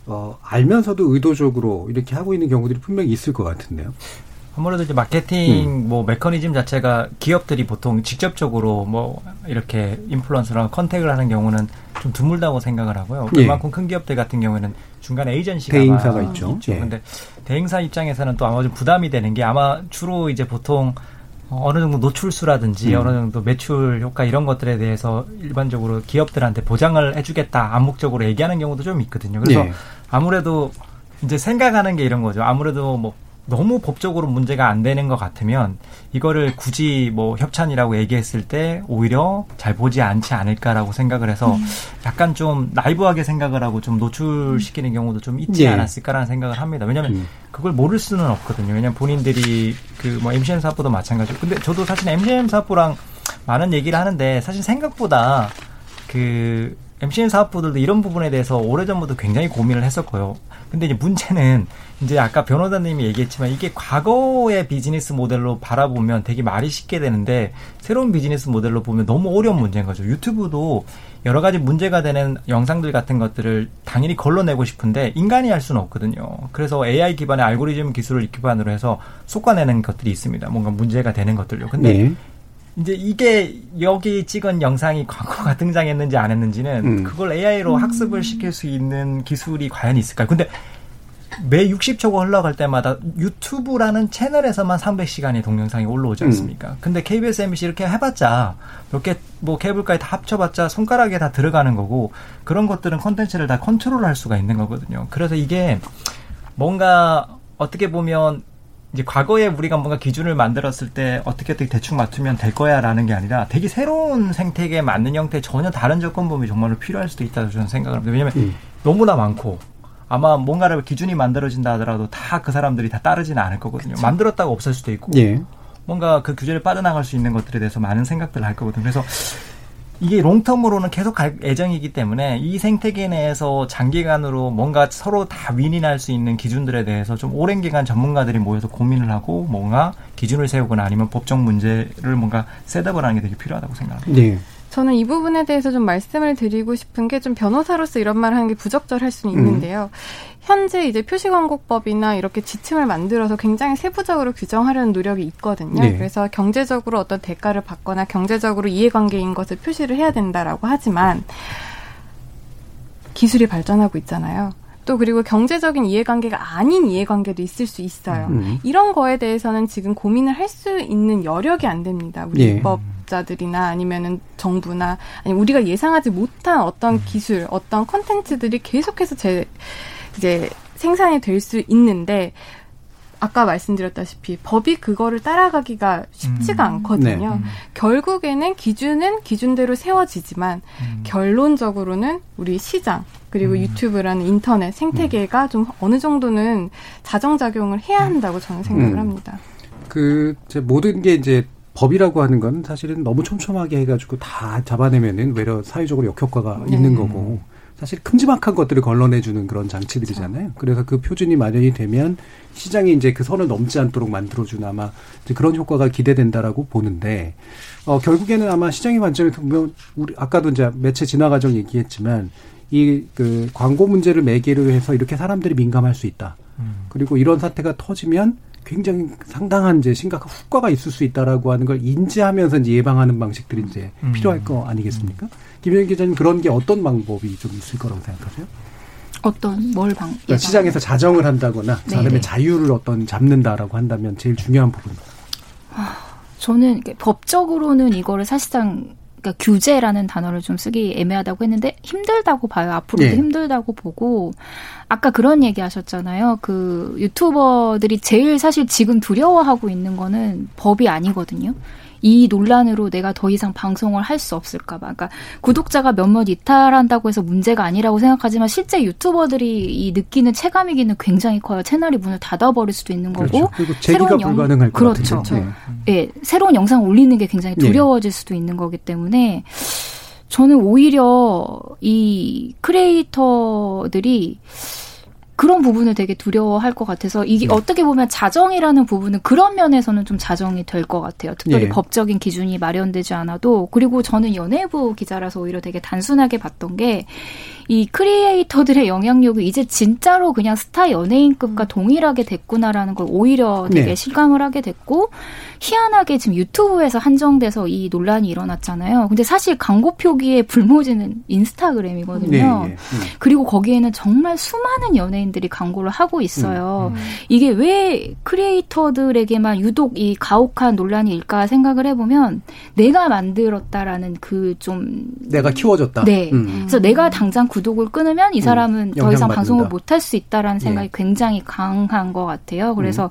어, 알면서도 의도적으로 이렇게 하고 있는 경우들이 분명히 있을 것 같은데요. 아무래도 이제 마케팅 음. 뭐 메커니즘 자체가 기업들이 보통 직접적으로 뭐 이렇게 인플루언서랑 컨택을 하는 경우는 좀 드물다고 생각을 하고요. 예. 그만큼 큰 기업들 같은 경우에는 중간에 에이전시가 대행사가 있죠. 있죠. 예. 근데 대행사 입장에서는 또 아마 좀 부담이 되는 게 아마 주로 이제 보통 어느 정도 노출수라든지 음. 어느 정도 매출 효과 이런 것들에 대해서 일반적으로 기업들한테 보장을 해주겠다 암묵적으로 얘기하는 경우도 좀 있거든요. 그래서 예. 아무래도 이제 생각하는 게 이런 거죠. 아무래도 뭐 너무 법적으로 문제가 안 되는 것 같으면 이거를 굳이 뭐 협찬이라고 얘기했을 때 오히려 잘 보지 않지 않을까라고 생각을 해서 음. 약간 좀 나이브하게 생각을 하고 좀 노출시키는 경우도 좀 있지 네. 않았을까라는 생각을 합니다. 왜냐하면 음. 그걸 모를 수는 없거든요. 왜냐하면 본인들이 그 뭐 MCN 사업부도 마찬가지고 근데 저도 사실 MCN 사업부랑 많은 얘기를 하는데 사실 생각보다 그 MCN 사업부들도 이런 부분에 대해서 오래전부터 굉장히 고민을 했었고요. 근데 이제 문제는 이제 아까 변호사님이 얘기했지만 이게 과거의 비즈니스 모델로 바라보면 되게 말이 쉽게 되는데 새로운 비즈니스 모델로 보면 너무 어려운 문제인 거죠. 유튜브도 여러 가지 문제가 되는 영상들 같은 것들을 당연히 걸러내고 싶은데 인간이 할 수는 없거든요. 그래서 AI 기반의 알고리즘 기술을 기반으로 해서 쏟아내는 것들이 있습니다. 뭔가 문제가 되는 것들요. 근데 네. 이제 이게 여기 찍은 영상이 광고가 등장했는지 안 했는지는 음. 그걸 AI로 학습을 시킬 수 있는 기술이 과연 있을까요? 근데 매 60초가 흘러갈 때마다 유튜브라는 채널에서만 300시간의 동영상이 올라오지 음. 않습니까? 음. 근데 KBS, MBC 이렇게 해봤자 몇 개 뭐 케이블까지 다 합쳐봤자 손가락에 다 들어가는 거고 그런 것들은 컨텐츠를 다 컨트롤할 수가 있는 거거든요. 그래서 이게 뭔가 어떻게 보면 이제 과거에 우리가 뭔가 기준을 만들었을 때 어떻게 어떻게 대충 맞추면 될 거야라는 게 아니라 되게 새로운 생태계에 맞는 형태의 전혀 다른 조건범위 정말로 필요할 수도 있다고 저는 생각을 합니다. 왜냐하면 음. 너무나 많고 아마 뭔가를 기준이 만들어진다 하더라도 다 그 사람들이 다 따르지는 않을 거거든요. 그쵸. 만들었다가 없을 수도 있고 예. 뭔가 그 규제를 빠져나갈 수 있는 것들에 대해서 많은 생각들을 할 거거든요. 그래서 이게 롱텀으로는 계속 갈 예정이기 때문에 이 생태계 내에서 장기간으로 뭔가 서로 다 윈윈할 수 있는 기준들에 대해서 좀 오랜 기간 전문가들이 모여서 고민을 하고 뭔가 기준을 세우거나 아니면 법적 문제를 뭔가 셋업을 하는 게 되게 필요하다고 생각합니다. 네. 저는 이 부분에 대해서 좀 말씀을 드리고 싶은 게 좀 변호사로서 이런 말을 하는 게 부적절할 수는 음. 있는데요. 음. 현재 이제 표시광고법이나 이렇게 지침을 만들어서 굉장히 세부적으로 규정하려는 노력이 있거든요. 네. 그래서 경제적으로 어떤 대가를 받거나 경제적으로 이해관계인 것을 표시를 해야 된다라고 하지만 기술이 발전하고 있잖아요. 또 그리고 경제적인 이해관계가 아닌 이해관계도 있을 수 있어요. 음. 이런 거에 대해서는 지금 고민을 할 수 있는 여력이 안 됩니다. 우리 예. 입법 자들이나 아니면은 정부나 아니 우리가 예상하지 못한 어떤 음. 기술, 어떤 컨텐츠들이 계속해서 제 이제 생산이 될 수 있는데 아까 말씀드렸다시피 법이 그거를 따라가기가 쉽지가 음. 않거든요. 네. 음. 결국에는 기준은 기준대로 세워지지만 음. 결론적으로는 우리 시장 그리고 음. 유튜브라는 인터넷 생태계가 음. 좀 어느 정도는 자정작용을 해야 한다고 저는 생각을 음. 합니다. 그 모든 게 이제 법이라고 하는 건 사실은 너무 촘촘하게 해가지고 다 잡아내면은 외려 사회적으로 역효과가 네. 있는 거고 사실 큼지막한 것들을 걸러내주는 그런 장치들이잖아요. 그래서 그 표준이 마련이 되면 시장이 이제 그 선을 넘지 않도록 만들어주는 아마 이제 그런 효과가 기대된다라고 보는데 어 결국에는 아마 시장의 관점에서 보면 우리 아까도 이제 매체 진화 과정 얘기했지만 이 그 광고 문제를 매개로 해서 이렇게 사람들이 민감할 수 있다. 음. 그리고 이런 사태가 터지면 굉장히 상당한 이제 심각한 후과가 있을 수 있다라고 하는 걸 인지하면서 이제 예방하는 방식들이 이제 음. 필요할 거 아니겠습니까? 음. 김현 기자님 그런 게 어떤 방법이 좀 있을 거라고 생각하세요? 어떤 뭘 방? 그러니까 시장에서 자정을 한다거나 네, 사람의 네. 자유를 어떤 잡는다라고 한다면 제일 중요한 부분. 아, 저는 법적으로는 이거를 사실상 그러니까 규제라는 단어를 좀 쓰기 애매하다고 했는데 힘들다고 봐요. 앞으로도 예. 힘들다고 보고 아까 그런 얘기 하셨잖아요. 그 유튜버들이 제일 사실 지금 두려워하고 있는 거는 법이 아니거든요. 이 논란으로 내가 더 이상 방송을 할 수 없을까봐. 그러니까 구독자가 몇몇 이탈한다고 해서 문제가 아니라고 생각하지만 실제 유튜버들이 이 느끼는 체감이기는 굉장히 커요. 채널이 문을 닫아버릴 수도 있는 거고. 그렇죠. 새로운 영 불가능할 그렇죠. 네. 네. 새로운 영상 올리는 게 굉장히 네. 두려워질 수도 있는 거기 때문에 저는 오히려 이 크리에이터들이 그런 부분을 되게 두려워할 것 같아서 이게 네. 어떻게 보면 자정이라는 부분은 그런 면에서는 좀 자정이 될 것 같아요. 특별히 네. 법적인 기준이 마련되지 않아도 그리고 저는 연예부 기자라서 오히려 되게 단순하게 봤던 게 이 크리에이터들의 영향력이 이제 진짜로 그냥 스타 연예인급과 음. 동일하게 됐구나라는 걸 오히려 되게 네. 실감을 하게 됐고 희한하게 지금 유튜브에서 한정돼서 이 논란이 일어났잖아요. 근데 사실 광고 표기의 불모지는 인스타그램이거든요. 네, 네. 음. 그리고 거기에는 정말 수많은 연예인들이 광고를 하고 있어요. 음, 음. 이게 왜 크리에이터들에게만 유독 이 가혹한 논란이 일까 생각을 해보면 내가 만들었다라는 그 좀 내가 키워줬다. 네. 음. 그래서 내가 당장 구독을 끊으면 이 음, 사람은 음, 더 이상 방송을 못 할 수 있다라는 생각이 네. 굉장히 강한 것 같아요. 그래서 음.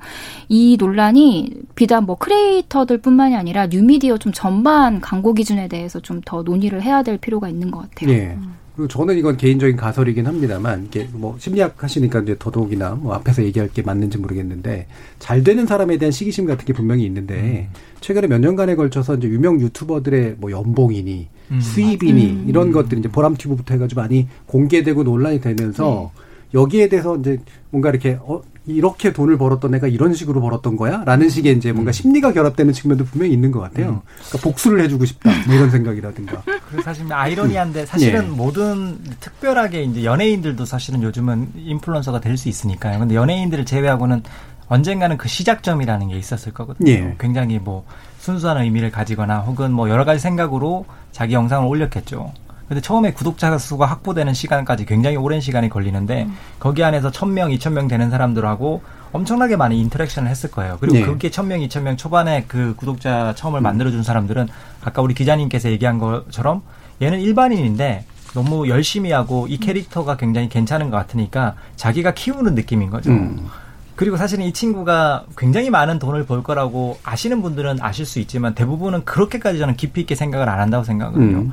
이 논란이 비단 뭐 크리에이터들뿐만이 아니라 뉴미디어 좀 전반 광고 기준에 대해서 좀 더 논의를 해야 될 필요가 있는 것 같아요. 네. 그리고 저는 이건 개인적인 가설이긴 합니다만 이게 뭐 심리학 하시니까 이제 더더욱이나 뭐 앞에서 얘기할 게 맞는지 모르겠는데 잘 되는 사람에 대한 시기심 같은 게 분명히 있는데 음. 최근에 몇 년간에 걸쳐서 이제 유명 유튜버들의 뭐 연봉이니 음. 수입이니 음. 이런 것들이 이제 보람튜브부터 해가지고 많이 공개되고 논란이 되면서 네. 여기에 대해서 이제 뭔가 이렇게 어 이렇게 돈을 벌었던 애가 이런 식으로 벌었던 거야? 라는 식의 이제 뭔가 음. 심리가 결합되는 측면도 분명히 있는 것 같아요. 음. 그러니까 복수를 해주고 싶다. 뭐 이런 생각이라든가. 그래서 사실 아이러니한데 사실은 네. 모든 특별하게 이제 연예인들도 사실은 요즘은 인플루언서가 될 수 있으니까요. 근데 연예인들을 제외하고는 언젠가는 그 시작점이라는 게 있었을 거거든요. 예. 굉장히 뭐 순수한 의미를 가지거나 혹은 뭐 여러 가지 생각으로 자기 영상을 올렸겠죠. 근데 처음에 구독자 수가 확보되는 시간까지 굉장히 오랜 시간이 걸리는데 음. 거기 안에서 천명 이천 명 되는 사람들하고 엄청나게 많은 인터랙션을 했을 거예요. 그리고 네. 그게 천명 이천 명 초반에 그 구독자 처음을 음. 만들어준 사람들은 아까 우리 기자님께서 얘기한 것처럼 얘는 일반인인데 너무 열심히 하고 이 캐릭터가 굉장히 괜찮은 것 같으니까 자기가 키우는 느낌인 거죠. 음. 그리고 사실은 이 친구가 굉장히 많은 돈을 벌 거라고 아시는 분들은 아실 수 있지만 대부분은 그렇게까지 저는 깊이 있게 생각을 안 한다고 생각하거든요. 음.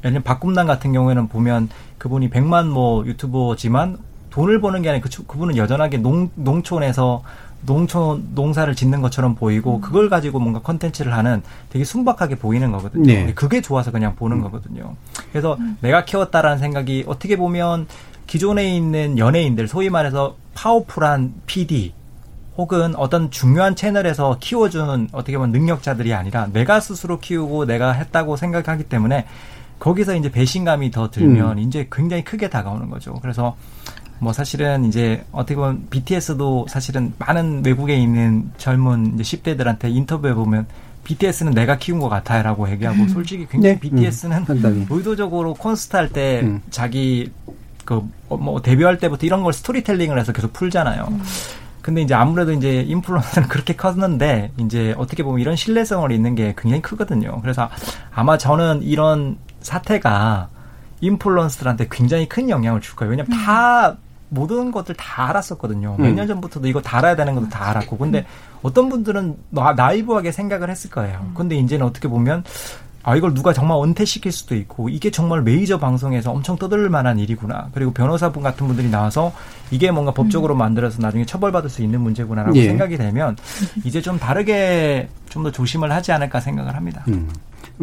예를 들면 박꿈남 같은 경우에는 보면 그분이 백만 뭐 유튜버지만 돈을 버는 게 아니라 그, 그분은 여전하게 농, 농촌에서 농촌 농사를 짓는 것처럼 보이고 음. 그걸 가지고 뭔가 컨텐츠를 하는 되게 순박하게 보이는 거거든요. 네. 그게 좋아서 그냥 보는 음. 거거든요. 그래서 음. 내가 키웠다라는 생각이 어떻게 보면 기존에 있는 연예인들 소위 말해서 powerful한 PD 혹은 어떤 중요한 채널에서 키워주는 어떻게 보면 능력자들이 아니라 내가 스스로 키우고 내가 했다고 생각하기 때문에 거기서 이제 배신감이 더 들면 음. 이제 굉장히 크게 다가오는 거죠. 그래서 뭐 사실은 이제 어떻게 보면 BTS도 사실은 많은 외국에 있는 젊은 이제 10대들한테 인터뷰해 보면 BTS는 내가 키운 것 같아요라고 얘기하고 음. 솔직히 굉장히 네. BTS는 음. 의도적으로 콘서트 할때 음. 자기 그 뭐 데뷔할 때부터 이런 걸 스토리텔링을 해서 계속 풀잖아요. 음. 근데 이제 아무래도 이제 인플루언서는 그렇게 컸는데 이제 어떻게 보면 이런 신뢰성을 있는 게 굉장히 크거든요. 그래서 아마 저는 이런 사태가 인플루언서들한테 굉장히 큰 영향을 줄 거예요. 왜냐면 음. 다 모든 것들 다 알았었거든요. 몇 년 전부터도 이거 다 알아야 되는 것도 다 알았고. 근데 어떤 분들은 나이브하게 생각을 했을 거예요. 음. 근데 이제는 어떻게 보면 아, 이걸 누가 정말 은퇴시킬 수도 있고, 이게 정말 메이저 방송에서 엄청 떠들 만한 일이구나. 그리고 변호사분 같은 분들이 나와서 이게 뭔가 법적으로 음. 만들어서 나중에 처벌받을 수 있는 문제구나라고 예. 생각이 되면, 이제 좀 다르게 좀 더 조심을 하지 않을까 생각을 합니다. 음.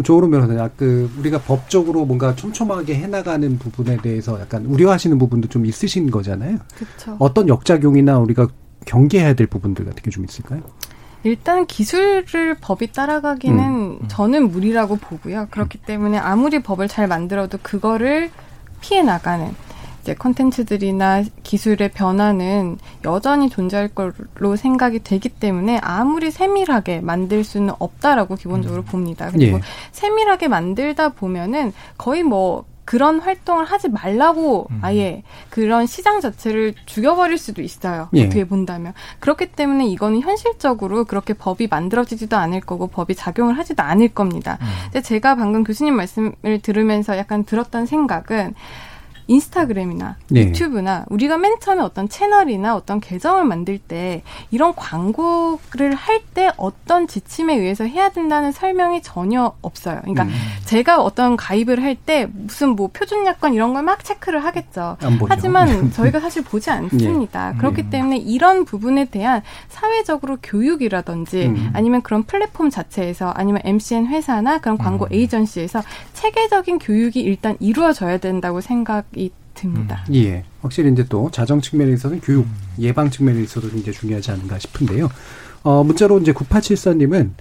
조으로 변호사님, 아, 그, 우리가 법적으로 뭔가 촘촘하게 해나가는 부분에 대해서 약간 우려하시는 부분도 좀 있으신 거잖아요. 그쵸. 어떤 역작용이나 우리가 경계해야 될 부분들 같은 게 좀 있을까요? 일단 기술을 법이 따라가기는 음. 저는 무리라고 보고요. 그렇기 때문에 아무리 법을 잘 만들어도 그거를 피해 나가는 이제 컨텐츠들이나 기술의 변화는 여전히 존재할 걸로 생각이 되기 때문에 아무리 세밀하게 만들 수는 없다라고 기본적으로 음. 봅니다. 그리고 예. 세밀하게 만들다 보면은 거의 뭐 그런 활동을 하지 말라고 음. 아예 그런 시장 자체를 죽여버릴 수도 있어요. 예. 어떻게 본다면. 그렇기 때문에 이거는 현실적으로 그렇게 법이 만들어지지도 않을 거고 법이 작용을 하지도 않을 겁니다. 음. 제가 방금 교수님 말씀을 들으면서 약간 들었던 생각은 인스타그램이나 네. 유튜브나 우리가 맨 처음에 어떤 채널이나 어떤 계정을 만들 때 이런 광고를 할 때 어떤 지침에 의해서 해야 된다는 설명이 전혀 없어요. 그러니까 음. 제가 어떤 가입을 할 때 무슨 뭐 표준 약관 이런 걸 막 체크를 하겠죠. 하지만 저희가 사실 보지 않습니다. 예. 그렇기 음. 때문에 이런 부분에 대한 사회적으로 교육이라든지 음. 아니면 그런 플랫폼 자체에서 아니면 MCN 회사나 그런 광고 음. 에이전시에서 체계적인 교육이 일단 이루어져야 된다고 생각 듭니다. 음, 예. 확실히 이제 또 자정 측면에 있어서는 교육, 음. 예방 측면에 있어서 이제 중요하지 않은가 싶은데요. 어, 문자로 이제 9874님은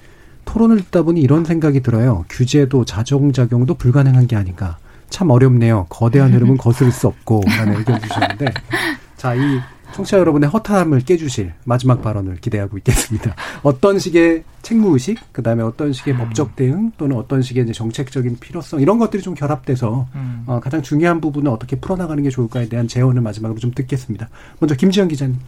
토론을 듣다 보니 이런 생각이 들어요. 규제도 자정작용도 불가능한 게 아닌가. 참 어렵네요. 거대한 흐름은 거스를 수 없고. 라는 의견 주셨는데. 자, 이 청취자 여러분의 허탈함을 깨주실 마지막 발언을 기대하고 있겠습니다. 어떤 식의 책무의식, 그 다음에 어떤 식의 음. 법적 대응 또는 어떤 식의 이제 정책적인 필요성 이런 것들이 좀 결합돼서 음. 어, 가장 중요한 부분을 어떻게 풀어나가는 게 좋을까에 대한 제언을 마지막으로 좀 듣겠습니다. 먼저 김지영 기자님.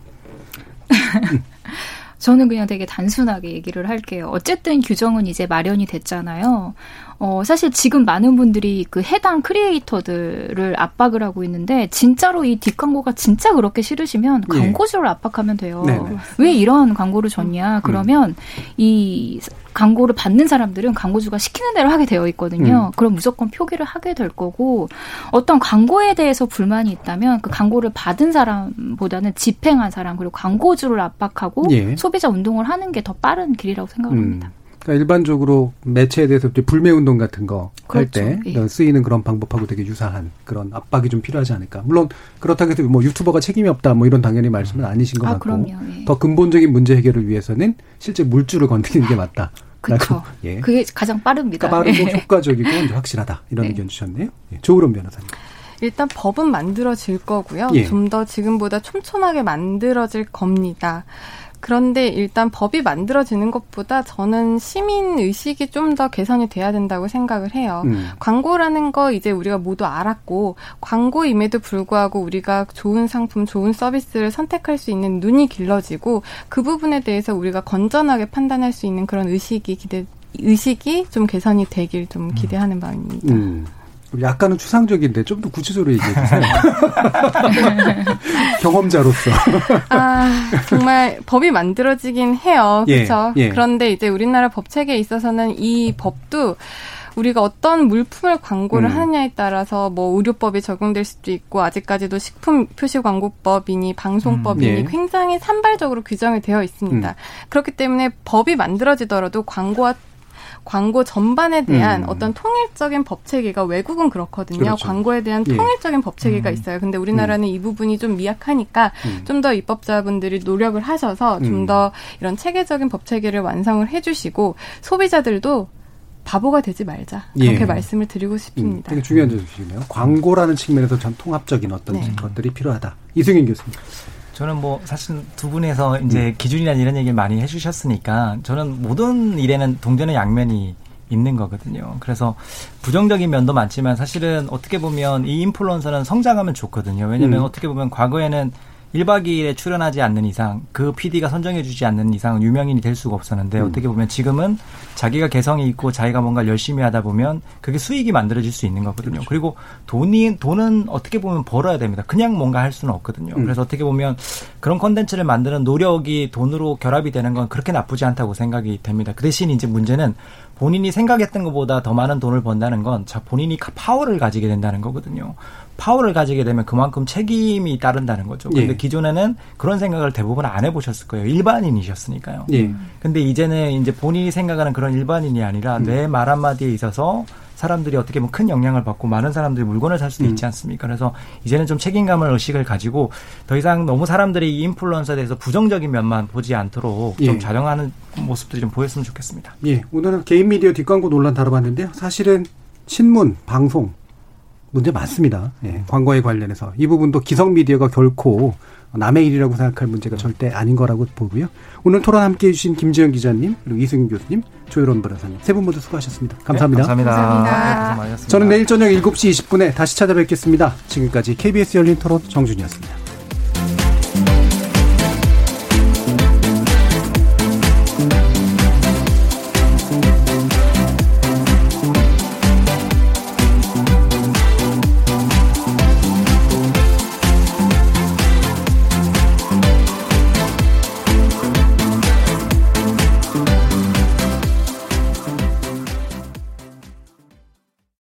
저는 그냥 되게 단순하게 얘기를 할게요. 어쨌든 규정은 이제 마련이 됐잖아요. 어, 사실 지금 많은 분들이 그 해당 크리에이터들을 압박을 하고 있는데 진짜로 이 뒷광고가 진짜 그렇게 싫으시면 예. 광고주를 압박하면 돼요. 네 네. 왜 이런 광고를 줬냐? 음. 그러면 음. 이 광고를 받는 사람들은 광고주가 시키는 대로 하게 되어 있거든요. 음. 그럼 무조건 표기를 하게 될 거고 어떤 광고에 대해서 불만이 있다면 그 광고를 받은 사람보다는 집행한 사람 그리고 광고주를 압박하고 예. 소비자 운동을 하는 게 더 빠른 길이라고 생각합니다. 음. 그러니까 일반적으로 매체에 대해서 불매 운동 같은 거 할때 그렇죠. 예. 쓰이는 그런 방법하고 되게 유사한 그런 압박이 좀 필요하지 않을까. 물론 그렇다고 해서 뭐 유튜버가 책임이 없다 뭐 이런 당연히 말씀은 아니신 것 아, 같고 예. 더 근본적인 문제 해결을 위해서는 실제 물줄을 건드리는 게 맞다. 그렇죠. 예. 그게 가장 빠릅니다. 그러니까 빠르고 예. 효과적이고 확실하다 이런 네. 의견 주셨네요. 예. 조으론 변호사님. 일단 법은 만들어질 거고요. 예. 좀더 지금보다 촘촘하게 만들어질 겁니다. 그런데 일단 법이 만들어지는 것보다 저는 시민 의식이 좀 더 개선이 돼야 된다고 생각을 해요. 음. 광고라는 거 이제 우리가 모두 알았고 광고임에도 불구하고 우리가 좋은 상품, 좋은 서비스를 선택할 수 있는 눈이 길러지고 그 부분에 대해서 우리가 건전하게 판단할 수 있는 그런 의식이 기대 의식이 좀 개선이 되길 좀 기대하는 마음입니다. 음. 약간은 추상적인데 좀 더 구체적으로 얘기해 주세요. 경험자로서. 아, 정말 법이 만들어지긴 해요. 그렇죠? 예, 예. 그런데 이제 우리나라 법 체계에 있어서는 이 법도 우리가 어떤 물품을 광고를 음. 하느냐에 따라서 뭐 의료법이 적용될 수도 있고 아직까지도 식품 표시 광고법이니 방송법이니 음, 예. 굉장히 산발적으로 규정이 되어 있습니다. 음. 그렇기 때문에 법이 만들어지더라도 광고와 광고 전반에 대한 음. 어떤 통일적인 법 체계가 외국은 그렇거든요. 그렇죠. 광고에 대한 예. 통일적인 법 체계가 음. 있어요. 근데 우리나라는 음. 이 부분이 좀 미약하니까 음. 좀더 입법자분들이 노력을 하셔서 좀더 음. 이런 체계적인 법 체계를 완성을 해주시고 소비자들도 바보가 되지 말자 그렇게 예. 말씀을 드리고 싶습니다. 되게 중요한 점이시네요. 광고라는 측면에서 전 통합적인 어떤 네. 것들이 필요하다. 이승윤 교수님. 저는 뭐 사실 두 분에서 이제 음. 기준이나 이런 얘기를 많이 해주셨으니까 저는 모든 일에는 동전의 양면이 있는 거거든요. 그래서 부정적인 면도 많지만 사실은 어떻게 보면 이 인플루언서는 성장하면 좋거든요. 왜냐하면 음. 어떻게 보면 과거에는 1박 2일에 출연하지 않는 이상 그 PD가 선정해 주지 않는 이상은 유명인이 될 수가 없었는데 음. 어떻게 보면 지금은 자기가 개성이 있고 자기가 뭔가 열심히 하다 보면 그게 수익이 만들어질 수 있는 거거든요. 그렇죠. 그리고 돈이 돈은 어떻게 보면 벌어야 됩니다. 그냥 뭔가 할 수는 없거든요. 음. 그래서 어떻게 보면 그런 컨텐츠를 만드는 노력이 돈으로 결합이 되는 건 그렇게 나쁘지 않다고 생각이 됩니다. 그 대신 이제 문제는 본인이 생각했던 것보다 더 많은 돈을 번다는 건 자, 본인이 파워를 가지게 된다는 거거든요. 파워를 가지게 되면 그만큼 책임이 따른다는 거죠. 근데 예. 기존에는 그런 생각을 대부분 안 해보셨을 거예요. 일반인이셨으니까요. 예. 근데 이제는 이제 본인이 생각하는 그런 일반인이 아니라 음. 내 말 한마디에 있어서 사람들이 어떻게 보면 큰 영향을 받고 많은 사람들이 물건을 살 수도 음. 있지 않습니까? 그래서 이제는 좀 책임감을 의식을 가지고 더 이상 너무 사람들이 이 인플루언서에 대해서 부정적인 면만 보지 않도록 예. 좀 자정하는 모습들이 좀 보였으면 좋겠습니다. 예. 오늘은 개인 미디어 뒷광고 논란 다뤄봤는데요. 사실은 신문, 방송 문제 많습니다. 예, 광고에 관련해서 이 부분도 기성 미디어가 결코 남의 일이라고 생각할 문제가 절대 아닌 거라고 보고요. 오늘 토론 함께해 주신 김지영 기자님 그리고 이승윤 교수님 조혜론 변호사님 세 분 모두 수고하셨습니다. 감사합니다. 네, 감사합니다. 감사합니다. 네, 저는 내일 저녁 7시 20분에 다시 찾아뵙겠습니다. 지금까지 KBS 열린 토론 정준이었습니다.